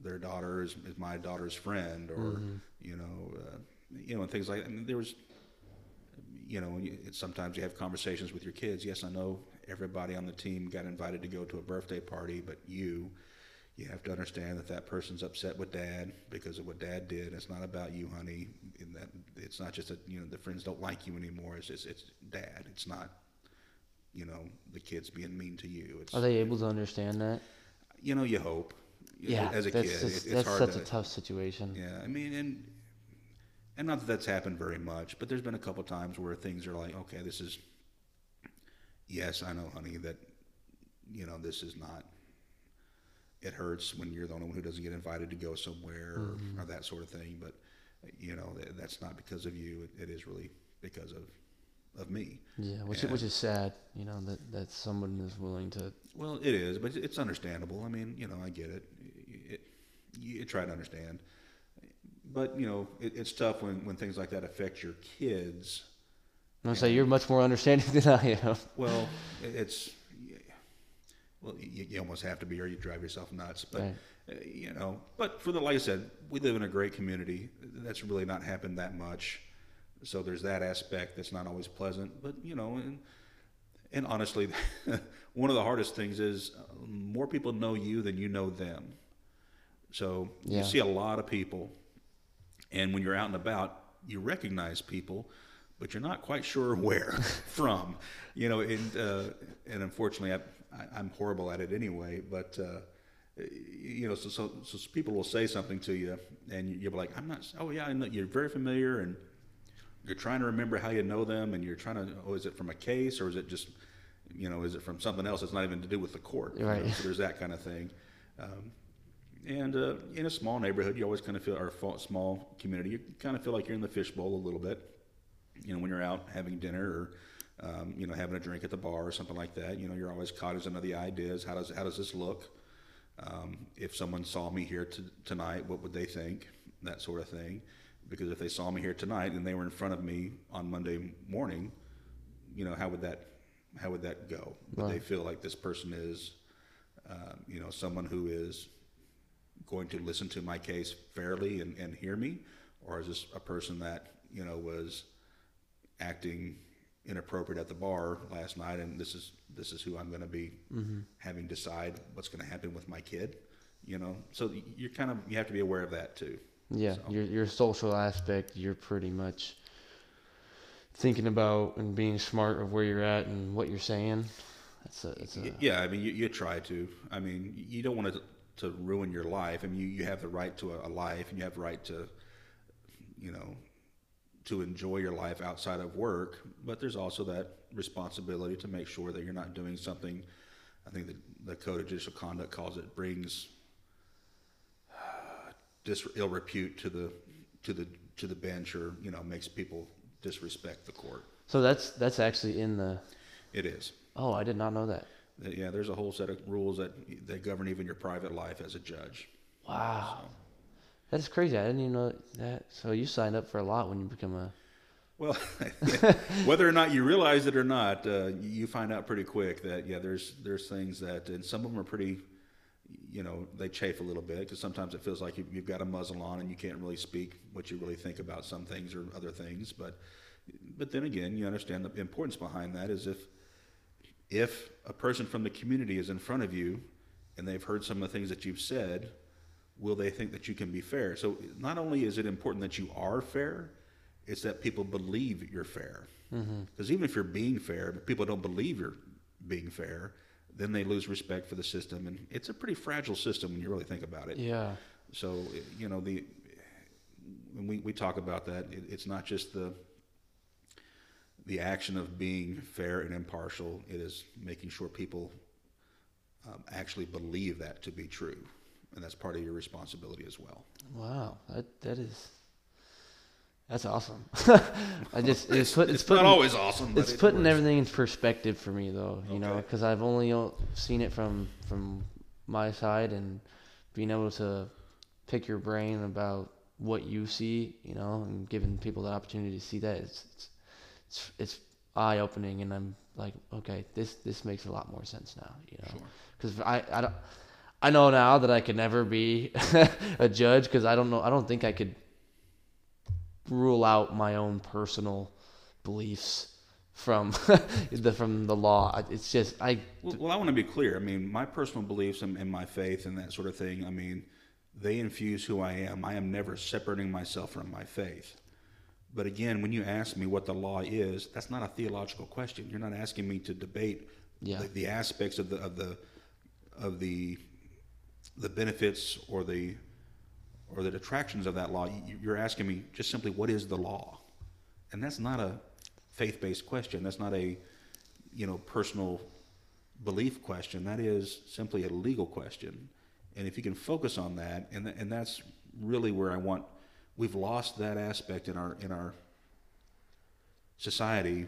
Speaker 2: their daughter is, is my daughter's friend, or
Speaker 1: Mm-hmm.
Speaker 2: you know, uh, you know, and things like. Mean, there was, you know, sometimes you have conversations with your kids. Yes, I know everybody on the team got invited to go to a birthday party, but you, you have to understand that that person's upset with dad because of what dad did. It's not about you, honey. And that it's not just that you know the friends don't like you anymore. It's just it's dad. It's not, you know, the kids being mean to you. It's
Speaker 1: Are they able to understand that?
Speaker 2: You know you hope.
Speaker 1: Yeah,
Speaker 2: as a
Speaker 1: that's
Speaker 2: kid,
Speaker 1: just,
Speaker 2: it's
Speaker 1: that's
Speaker 2: hard
Speaker 1: such
Speaker 2: to.
Speaker 1: a tough situation.
Speaker 2: Yeah, I mean, and and not that that's happened very much, but there's been a couple times where things are like, okay, this is. Yes, I know, honey, that you know this is not. It hurts when you're the only one who doesn't get invited to go somewhere or, or that sort of thing, but you know that's not because of you. It, it is really because of of me.
Speaker 1: Yeah, which
Speaker 2: Yeah.
Speaker 1: which is sad, you know, that that someone is willing to.
Speaker 2: Well, it is, but it's understandable. I mean, you know, I get it. it you try to understand, but you know, it, it's tough when, when things like that affect your kids.
Speaker 1: I'm say you're much more understanding than I am.
Speaker 2: Well, it's well, you, you almost have to be, or you drive yourself nuts. But
Speaker 1: Right.
Speaker 2: uh, you know, but for the like I said, we live in a great community. That's really not happened that much. So there's that aspect that's not always pleasant. But you know, and and honestly, one of the hardest things is uh, more people know you than you know them. So
Speaker 1: Yeah.
Speaker 2: you see a lot of people, and when you're out and about, you recognize people, but you're not quite sure where from. You know, and uh, and unfortunately, I, I, I'm horrible at it anyway. But uh, you know, so, so so people will say something to you, and you'll be like, "I'm not." Oh yeah, I know you're very familiar, and you're trying to remember how you know them, and you're trying to. Oh, is it from a case, or is it just, you know, is it from something else that's not even to do with the court? you know?
Speaker 1: Right.
Speaker 2: So there's that kind of thing. Um, and uh, in a small neighborhood, you always kind of feel, or a small community, you kind of feel like you're in the fishbowl a little bit. You know, when you're out having dinner or, um, you know, having a drink at the bar or something like that, you know, you're always cognizant of the ideas. How does how does this look? Um, if someone saw me here t- tonight, what would they think? That sort of thing. Because if they saw me here tonight and they were in front of me on Monday morning, you know, how would that how would that go? Would they feel like this person is, um, you know, someone who is going to listen to my case fairly and, and hear me, or is this a person that you know was acting inappropriate at the bar last night, and this is this is who I'm going to be having decide what's going to happen with my kid, you know? So you're kind of you have to be aware of that too.
Speaker 1: Yeah,
Speaker 2: So-
Speaker 1: your your social aspect, you're pretty much thinking about and being smart of where you're at and what you're saying. That's a, it's a
Speaker 2: Yeah, I mean, you, you try to. I mean, you don't want to to ruin your life. I mean, you, you have the right to a, a life, and you have the right to, you know, to enjoy your life outside of work. But there's also that responsibility to make sure that you're not doing something. I think the, the Code of Judicial Conduct calls it brings dis, ill repute to the to the to the bench, or you know, makes people disrespect the court.
Speaker 1: so that's that's actually in the.
Speaker 2: It is.
Speaker 1: Oh, I did not know that.
Speaker 2: Yeah, there's a whole set of rules that that govern even your private life as a judge.
Speaker 1: Wow,
Speaker 2: So,
Speaker 1: that's crazy. I didn't even know that. So you signed up for a lot when you become a.
Speaker 2: well, whether or not you realize it or not, uh, you find out pretty quick that yeah, there's there's things that, and some of them are pretty, you know, they chafe a little bit because sometimes it feels like you, you've got a muzzle on and you can't really speak what you really think about some things or other things. But but then again, you understand the importance behind that is if if a person from the community is in front of you and they've heard some of the things that you've said, will they think that you can be fair? So not only is it important that you are fair, it's that people believe you're fair. Mm-hmm. Because even if you're being fair, but people don't believe you're being fair, then they lose respect for the system, and it's a pretty fragile system when you really think about it.
Speaker 1: Yeah.
Speaker 2: So you know the when we, we talk about that, it, it's not just the the action of being fair and impartial. It is making sure people um, actually believe that to be true, and that's part of your responsibility as well.
Speaker 1: Wow. That that is. That's awesome. I just it's, put, it's,
Speaker 2: It's
Speaker 1: putting
Speaker 2: not always awesome, but
Speaker 1: it's
Speaker 2: it
Speaker 1: putting
Speaker 2: works.
Speaker 1: everything in perspective for me though. You know, because I've only seen it from from my side and being able to pick your brain about what you see. You know, and giving people the opportunity to see that it's it's it's, it's eye opening, and I'm like, okay, this this makes a lot more sense now. You know,
Speaker 2: Sure.
Speaker 1: because I I don't. I know now that I could never be a judge because I don't know. I don't think I could rule out my own personal beliefs from the from the law. It's just I.
Speaker 2: Well, well, I want to be clear. I mean, my personal beliefs and, and my faith and that sort of thing. I mean, they infuse who I am. I am never separating myself from my faith. But again, when you ask me what the law is, that's not a theological question. You're not asking me to debate
Speaker 1: Yeah.
Speaker 2: the, the aspects of the of the of the the benefits or the or the detractions of that law. You- You're asking me just simply what is the law, and that's not a faith-based question. That's not a you know personal belief question. That is simply a legal question. And if you can focus on that, and th- and that's really where I want. We've lost that aspect in our in our society.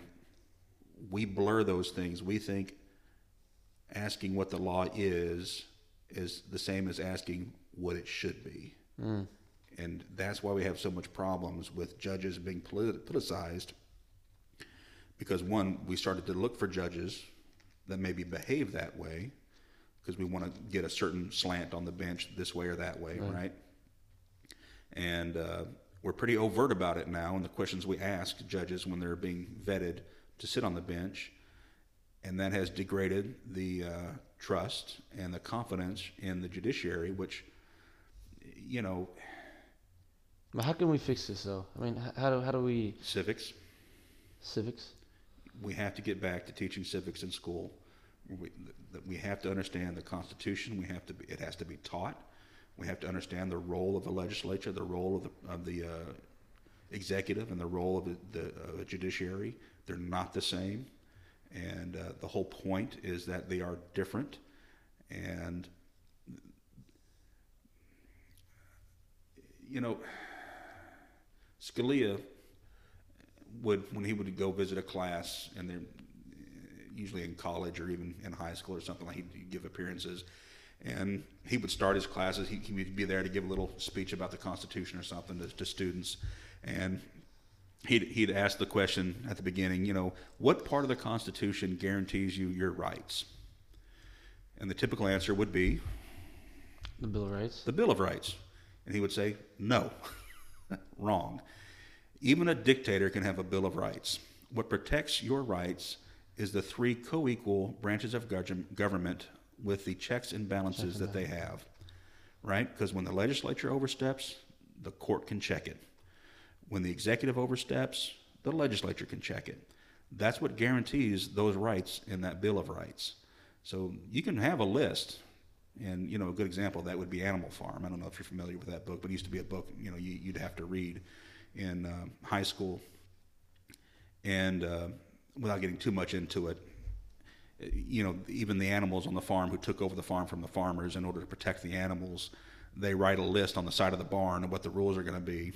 Speaker 2: We blur those things. We think asking what the law is is the same as asking what it should be. And that's why we have so much problems with judges being polit- politicized. Because one, we started to look for judges that maybe behave that way because we want to get a certain slant on the bench this way or that way, right? And uh, we're pretty overt about it now in the questions we ask judges when they're being vetted to sit on the bench. And that has degraded the uh, trust and the confidence in the judiciary, which, you know,
Speaker 1: But how can we fix this though? I mean, how do how do we
Speaker 2: civics,
Speaker 1: civics?
Speaker 2: we have to get back to teaching civics in school. We, we have to understand the Constitution. We have to. Be, it has to be taught. We have to understand the role of the legislature, the role of the of the uh, executive, and the role of the, the uh, judiciary. They're not the same, and uh, the whole point is that they are different. And you know, Scalia would when he would go visit a class and they're usually in college or even in high school or something like he'd give appearances and he would start his classes he, he would be there to give a little speech about the constitution or something to, to students and he'd, he'd ask the question at the beginning you know what part of the constitution guarantees you your rights and the typical answer would be
Speaker 1: The Bill of Rights.
Speaker 2: the Bill of Rights. And he would say, no, wrong. Even a dictator can have a Bill of Rights. What protects your rights is the three co equal branches of government with the checks and balances that they have, right? Because when the legislature oversteps, the court can check it. When the executive oversteps, the legislature can check it. That's what guarantees those rights in that Bill of Rights. So you can have a list, and you know a good example of that would be Animal Farm. I don't know if you're familiar with that book, but it used to be a book you know you, you'd have to read in uh, high school. And uh, without getting too much into it, you know even the animals on the farm who took over the farm from the farmers in order to protect the animals, they write a list on the side of the barn of what the rules are going to be.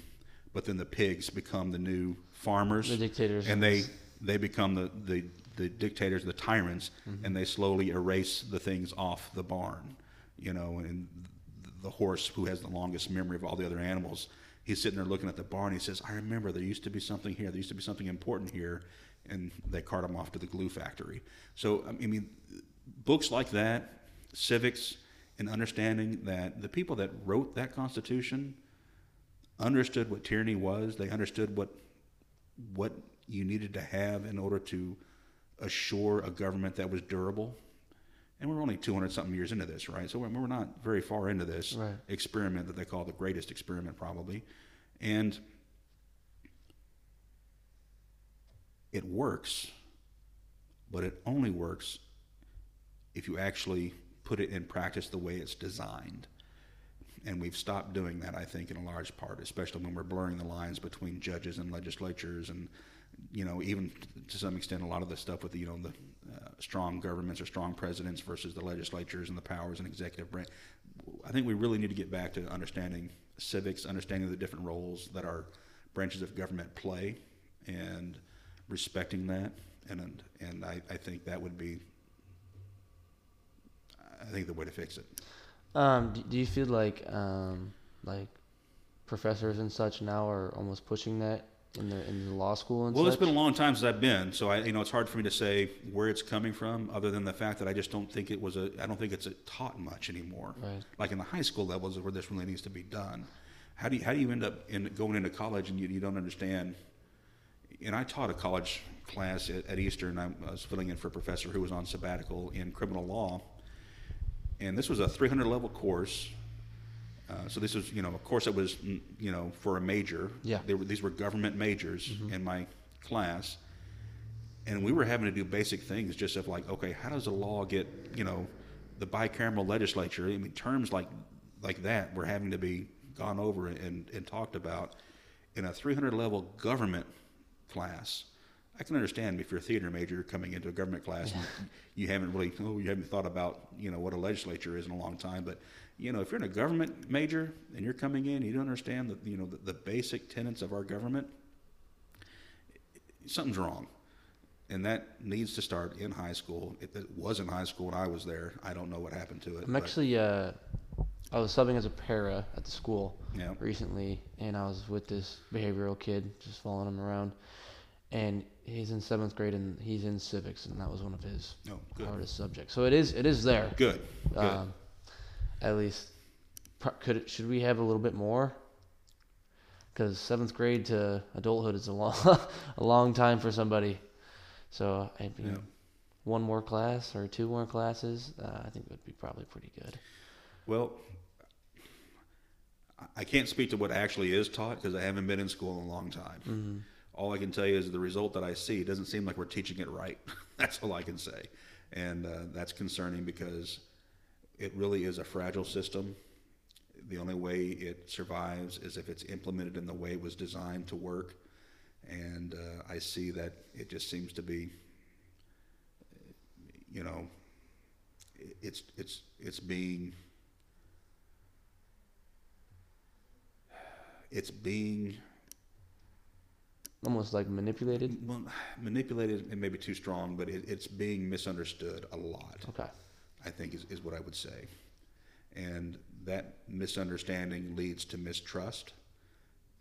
Speaker 2: But then the pigs become the new farmers,
Speaker 1: The dictators.
Speaker 2: and they they become the the, the dictators, the tyrants, and they slowly erase the things off the barn. You know, and the horse who has the longest memory of all the other animals, he's sitting there looking at the barn. He says, "I remember there used to be something here. There used to be something important here," and they cart him off to the glue factory. So I mean, books like that, civics, and understanding that the people that wrote that Constitution understood what tyranny was. They understood what what you needed to have in order to assure a government that was durable. And we're only 200 something years into this, right? So we're, we're not very far into this
Speaker 1: Right.
Speaker 2: experiment that they call the greatest experiment, probably. And it works, but it only works if you actually put it in practice the way it's designed. And we've stopped doing that, I think, in a large part, especially when we're blurring the lines between judges and legislatures, and you know, even to some extent, a lot of the stuff with the, you know the uh, strong governments or strong presidents versus the legislatures and the powers and executive branch. I think we really need to get back to understanding civics, understanding the different roles that our branches of government play, and respecting that. And and I, I think that would be, I think the way to fix it.
Speaker 1: Um, do, do you feel like um, like professors and such now are almost pushing that in the in the law school and
Speaker 2: Well,
Speaker 1: such?
Speaker 2: it's been a long time since I've been, so I, you know, it's hard for me to say where it's coming from, other than the fact that I just don't think it was a, I don't think it's a, taught much anymore.
Speaker 1: Right.
Speaker 2: Like in the high school levels, is where this really needs to be done. How do you, how do you end up in going into college and you, you don't understand? And I taught a college class at, at Eastern. I was filling in for a professor who was on sabbatical in criminal law, and this was a 300 level course. Uh, so this was, you know, of course it was, mm, you know, for a major.
Speaker 1: Yeah.
Speaker 2: Were, these were government majors in my class, and we were having to do basic things, just of like, okay, how does a law get, you know, the bicameral legislature? I mean, terms like like that were having to be gone over and, and talked about in a 300 level government class. I can understand if you're a theater major coming into a government class and you haven't really, oh, you haven't thought about, you know, what a legislature is in a long time. But, you know, if you're in a government major and you're coming in, you don't understand the, you know, the, the basic tenets of our government, something's wrong. And that needs to start in high school. It, it was in high school when I was there. I don't know what happened to it.
Speaker 1: I'm actually uh, I was subbing as a para at the school
Speaker 2: Yeah.
Speaker 1: recently, and I was with this behavioral kid, just following him around, and he's in seventh grade and he's in civics, and that was one of his
Speaker 2: Oh, good.
Speaker 1: hardest subjects. So it is it is there.
Speaker 2: Good. Good.
Speaker 1: Um, at least, could should we have a little bit more? Because seventh grade to adulthood is a long a long time for somebody. So I mean,
Speaker 2: Yeah.
Speaker 1: one more class or two more classes, uh, I think would be probably pretty good.
Speaker 2: Well, I- can't speak to what actually is taught because I haven't been in school in a long time.
Speaker 1: Mm-hmm.
Speaker 2: All I can tell you is the result that I see it doesn't seem like we're teaching it right. that's all I can say, and uh, that's concerning because it really is a fragile system. The only way it survives is if it's implemented in the way it was designed to work, and uh, I see that it just seems to be, you know, it's it's it's being it's being
Speaker 1: Almost like manipulated.
Speaker 2: well, manipulated may be too strong, but it, it's being misunderstood a lot.
Speaker 1: Okay.
Speaker 2: I think is, is what I would say, and that misunderstanding leads to mistrust,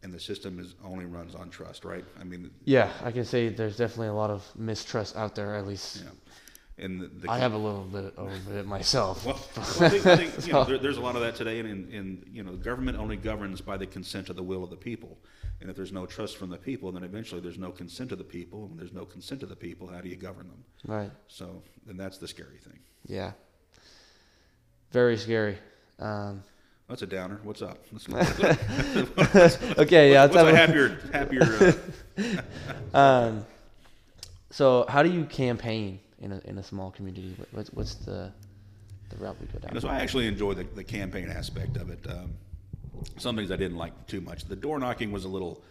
Speaker 2: and the system is only runs on trust, right? I mean,
Speaker 1: Yeah, I can say there's definitely a lot of mistrust out there. At least
Speaker 2: yeah, and the, the
Speaker 1: I have a little bit of it myself.
Speaker 2: Well, well, I think, I think you know, there, there's a lot of that today, and, and, and you know, government only governs by the consent of the will of the people. And if there's no trust from the people, then eventually there's no consent of the people. And there's no consent of the people, how do you govern them?
Speaker 1: Right.
Speaker 2: So, then that's the scary thing.
Speaker 1: Yeah. Very scary. Um,
Speaker 2: That's a downer. What's up?
Speaker 1: Okay. Yeah.
Speaker 2: what's
Speaker 1: let's
Speaker 2: a happier, happier? Uh,
Speaker 1: um, so, how do you campaign in a in a small community? What's what's the the route we go
Speaker 2: You know,
Speaker 1: down?
Speaker 2: so I actually enjoy the, the campaign aspect of it. Um, some things I didn't like too much. The door knocking was a little,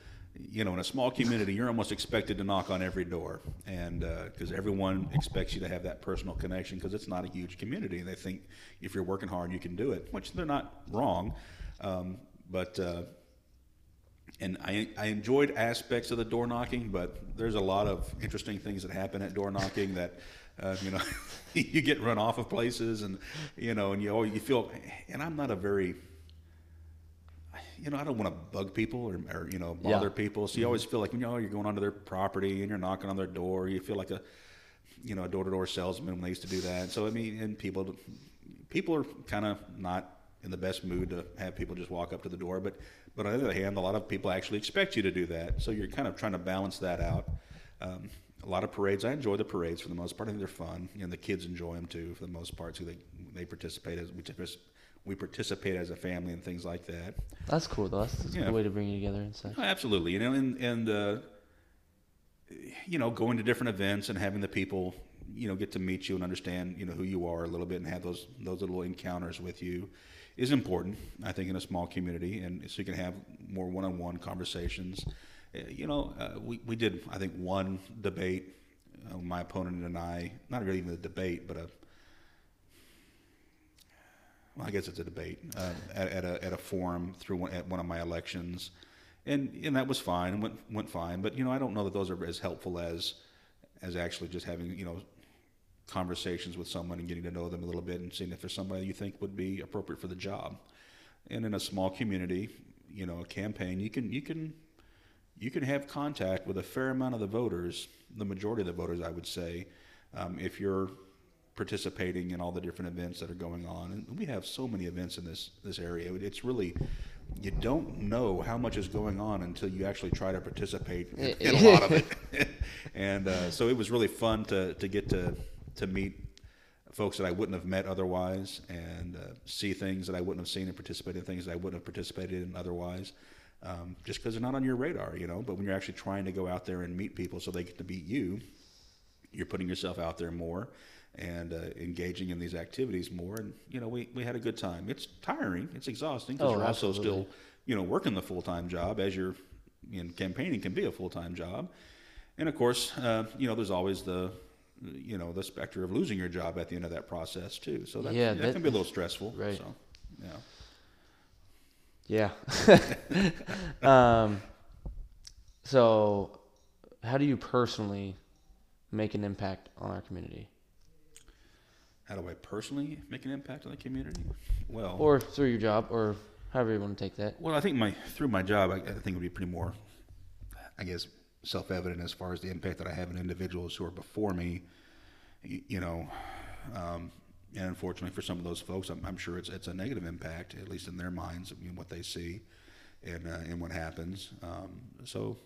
Speaker 2: you know, in a small community, you're almost expected to knock on every door, and because everyone expects you to have that personal connection, because it's not a huge community, and they think if you're working hard, you can do it, which they're not wrong, um, but. Uh, and I, I enjoyed aspects of the door knocking, but there's a lot of interesting things that happen at door knocking that, uh, you know, you get run off of places, and you know, and you always, you feel. And I'm not a very, you know, I don't want to bug people or, or you know bother
Speaker 1: Yeah.
Speaker 2: people. So you always feel like you know you're going onto their property and you're knocking on their door. You feel like a, you know, a door-to-door salesman when they used to do that. So I mean, and people, people are kind of not in the best mood to have people just walk up to the door. But but on the other hand, a lot of people actually expect you to do that. So you're kind of trying to balance that out. Um, a lot of parades. I enjoy the parades for the most part. I think they're fun, and the kids enjoy them too for the most part. So they they participate as we we participate as a family and things like that.
Speaker 1: That's cool though. That's, that's a good way to bring you together and such.
Speaker 2: Oh, absolutely, you know, and and uh, you know, going to different events and having the people, you know, get to meet you and understand, you know, who you are a little bit and have those those little encounters with you is important. I think in a small community, and so you can have more one-on-one conversations. Uh, You know, uh, we we did I think one debate, uh, my opponent and I, not really even a debate, but a well, I guess it's a debate uh, at, at a at a forum through one, at one of my elections, and and that was fine and went went fine. But you know, I don't know that those are as helpful as as actually just having you know conversations with someone and getting to know them a little bit and seeing if there's somebody you think would be appropriate for the job. And in a small community, you know, a campaign, you can you can you can have contact with a fair amount of the voters, the majority of the voters, I would say, um, if you're participating in all the different events that are going on. And we have so many events in this this area. It's really you don't know how much is going on until you actually try to participate in, in a lot of it. and uh, so it was really fun to to get to to meet folks that I wouldn't have met otherwise, and uh, see things that I wouldn't have seen and participate in things that I wouldn't have participated in otherwise. Um, just because they're not on your radar, you know. But when you're actually trying to go out there and meet people so they get to meet you, you're putting yourself out there more and uh, engaging in these activities more. And you know, we, we had a good time. It's tiring, it's exhausting because oh, you're absolutely. also still you know working the full time job as you're in campaigning can be a full time job. And of course, uh, you know, there's always the you know the specter of losing your job at the end of that process too. So that, yeah, that, that can be a little stressful.
Speaker 1: Right.
Speaker 2: So,
Speaker 1: yeah. Yeah. um, so, how do you personally make an impact on our community?
Speaker 2: How do I personally make an impact on the community? Well,
Speaker 1: or through your job, or however you want to take that.
Speaker 2: Well, I think my through my job, I, I think it would be pretty more, I guess, self-evident as far as the impact that I have on individuals who are before me. You, you know, um, and unfortunately for some of those folks, I'm, I'm, sure it's it's a negative impact, at least in their minds, I mean, what they see, and uh, and what happens. Um, so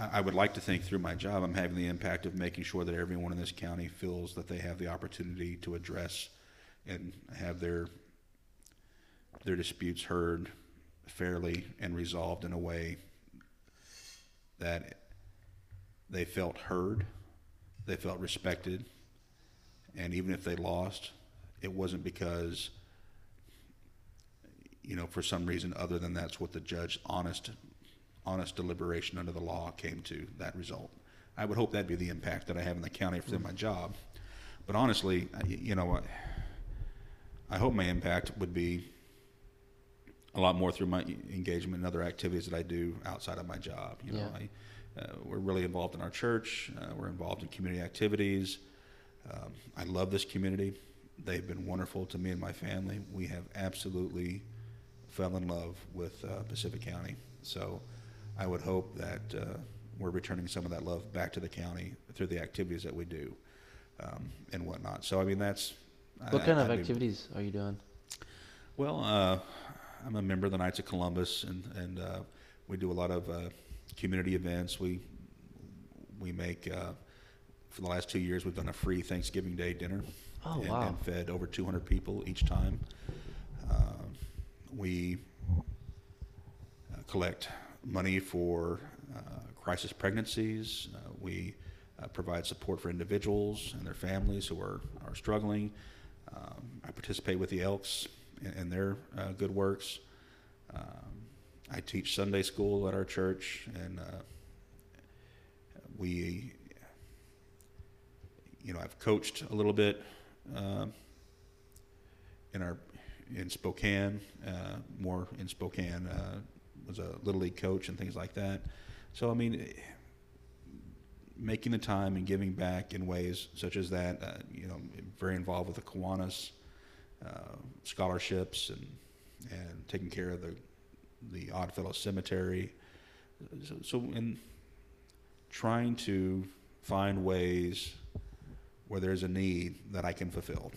Speaker 2: I would like to think through my job, I'm having the impact of making sure that everyone in this county feels that they have the opportunity to address and have their their disputes heard fairly and resolved in a way that they felt heard, they felt respected, and even if they lost, it wasn't because you know for some reason other than that's what the judge honest honest deliberation under the law came to that result. I would hope that'd be the impact that I have in the county for my job. But honestly, you know, I hope my impact would be a lot more through my engagement and other activities that I do outside of my job. You know, yeah. I, uh, we're really involved in our church. Uh, we're involved in community activities. Um, I love this community. They've been wonderful to me and my family. We have absolutely fell in love with uh, Pacific County. So I would hope that uh, we're returning some of that love back to the county through the activities that we do um, and whatnot. So I mean that's
Speaker 1: what I, kind of activities are you doing?
Speaker 2: Well, uh, I'm a member of the Knights of Columbus, and and uh, we do a lot of uh, community events. We we make uh, for the last two years we've done a free Thanksgiving Day dinner.
Speaker 1: Oh,
Speaker 2: and,
Speaker 1: wow.
Speaker 2: and fed over 200 people each time. Um, we uh, collect money for uh, crisis pregnancies. Uh, we uh, provide support for individuals and their families who are, are struggling. Um, I participate with the Elks in, in their good works. Um, I teach Sunday school at our church, and we, you know, I've coached a little bit uh, in our in Spokane, uh, more in Spokane, was a little league coach and things like that. So I mean, making the time and giving back in ways such as that. Uh, you know, very involved with the Kiwanis uh, scholarships and and taking care of the the Oddfellow Cemetery. So, so in trying to find ways where there's a need that I can fulfill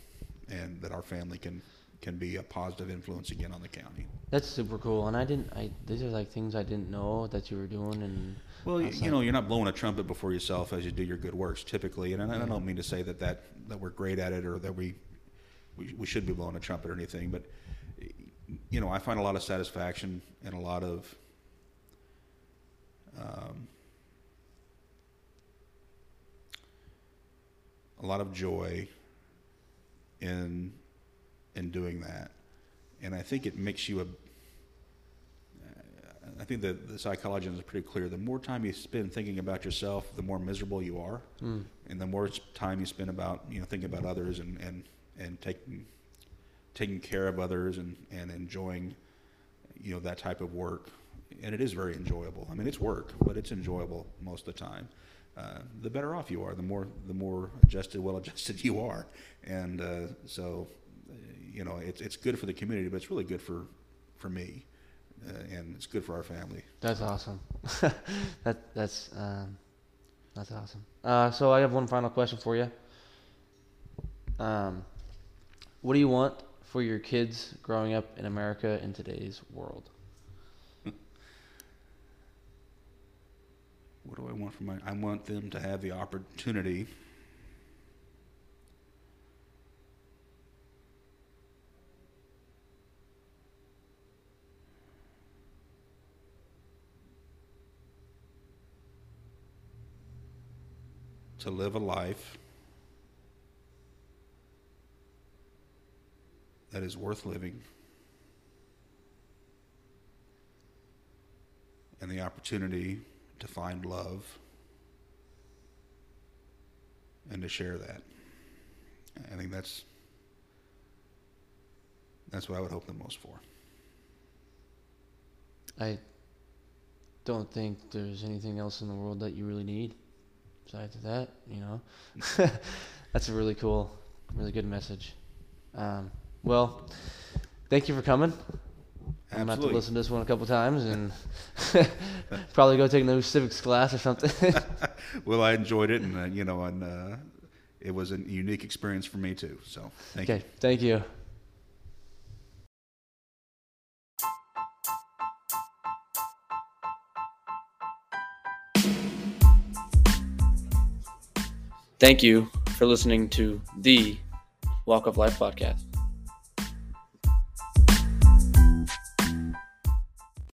Speaker 2: and that our family can can be a positive influence again on the county.
Speaker 1: That's super cool, and I didn't. I these are like things I didn't know that you were doing, and
Speaker 2: well, you like, know, you're not blowing a trumpet before yourself as you do your good works typically, and I, I don't mean to say that, that that we're great at it or that we, we we should be blowing a trumpet or anything, but you know, I find a lot of satisfaction and a lot of um, a lot of joy in in doing that. And I think it makes you a. I think the psychology is pretty clear. The more time you spend thinking about yourself, the more miserable you are, mm. and the more time you spend about you know thinking about others and and and taking taking care of others and and enjoying you know that type of work. And it is very enjoyable. I mean, it's work, but it's enjoyable most of the time. Uh, the better off you are, the more the more adjusted, well adjusted you are, and uh, so you know, it's it's good for the community, but it's really good for for me uh, and it's good for our family.
Speaker 1: That's awesome. that that's um, that's awesome. Uh, so I have one final question for you. Um, what do you want for your kids growing up in America in today's world?
Speaker 2: What do I want for my? I want them to have the opportunity to live a life that is worth living and the opportunity to find love and to share that. I think that's that's what I would hope the most for.
Speaker 1: I don't think there's anything else in the world that you really need besides that, you know. That's a really cool, really good message. Um, well, thank you for coming. I'm about to
Speaker 2: Absolutely.
Speaker 1: listen to this one a couple times and probably go take another civics class or something.
Speaker 2: well, I enjoyed it, and uh, you know, and uh, it was a unique experience for me too. So, thank you.
Speaker 1: okay, thank you. Thank you for listening to the Walk of Life podcast.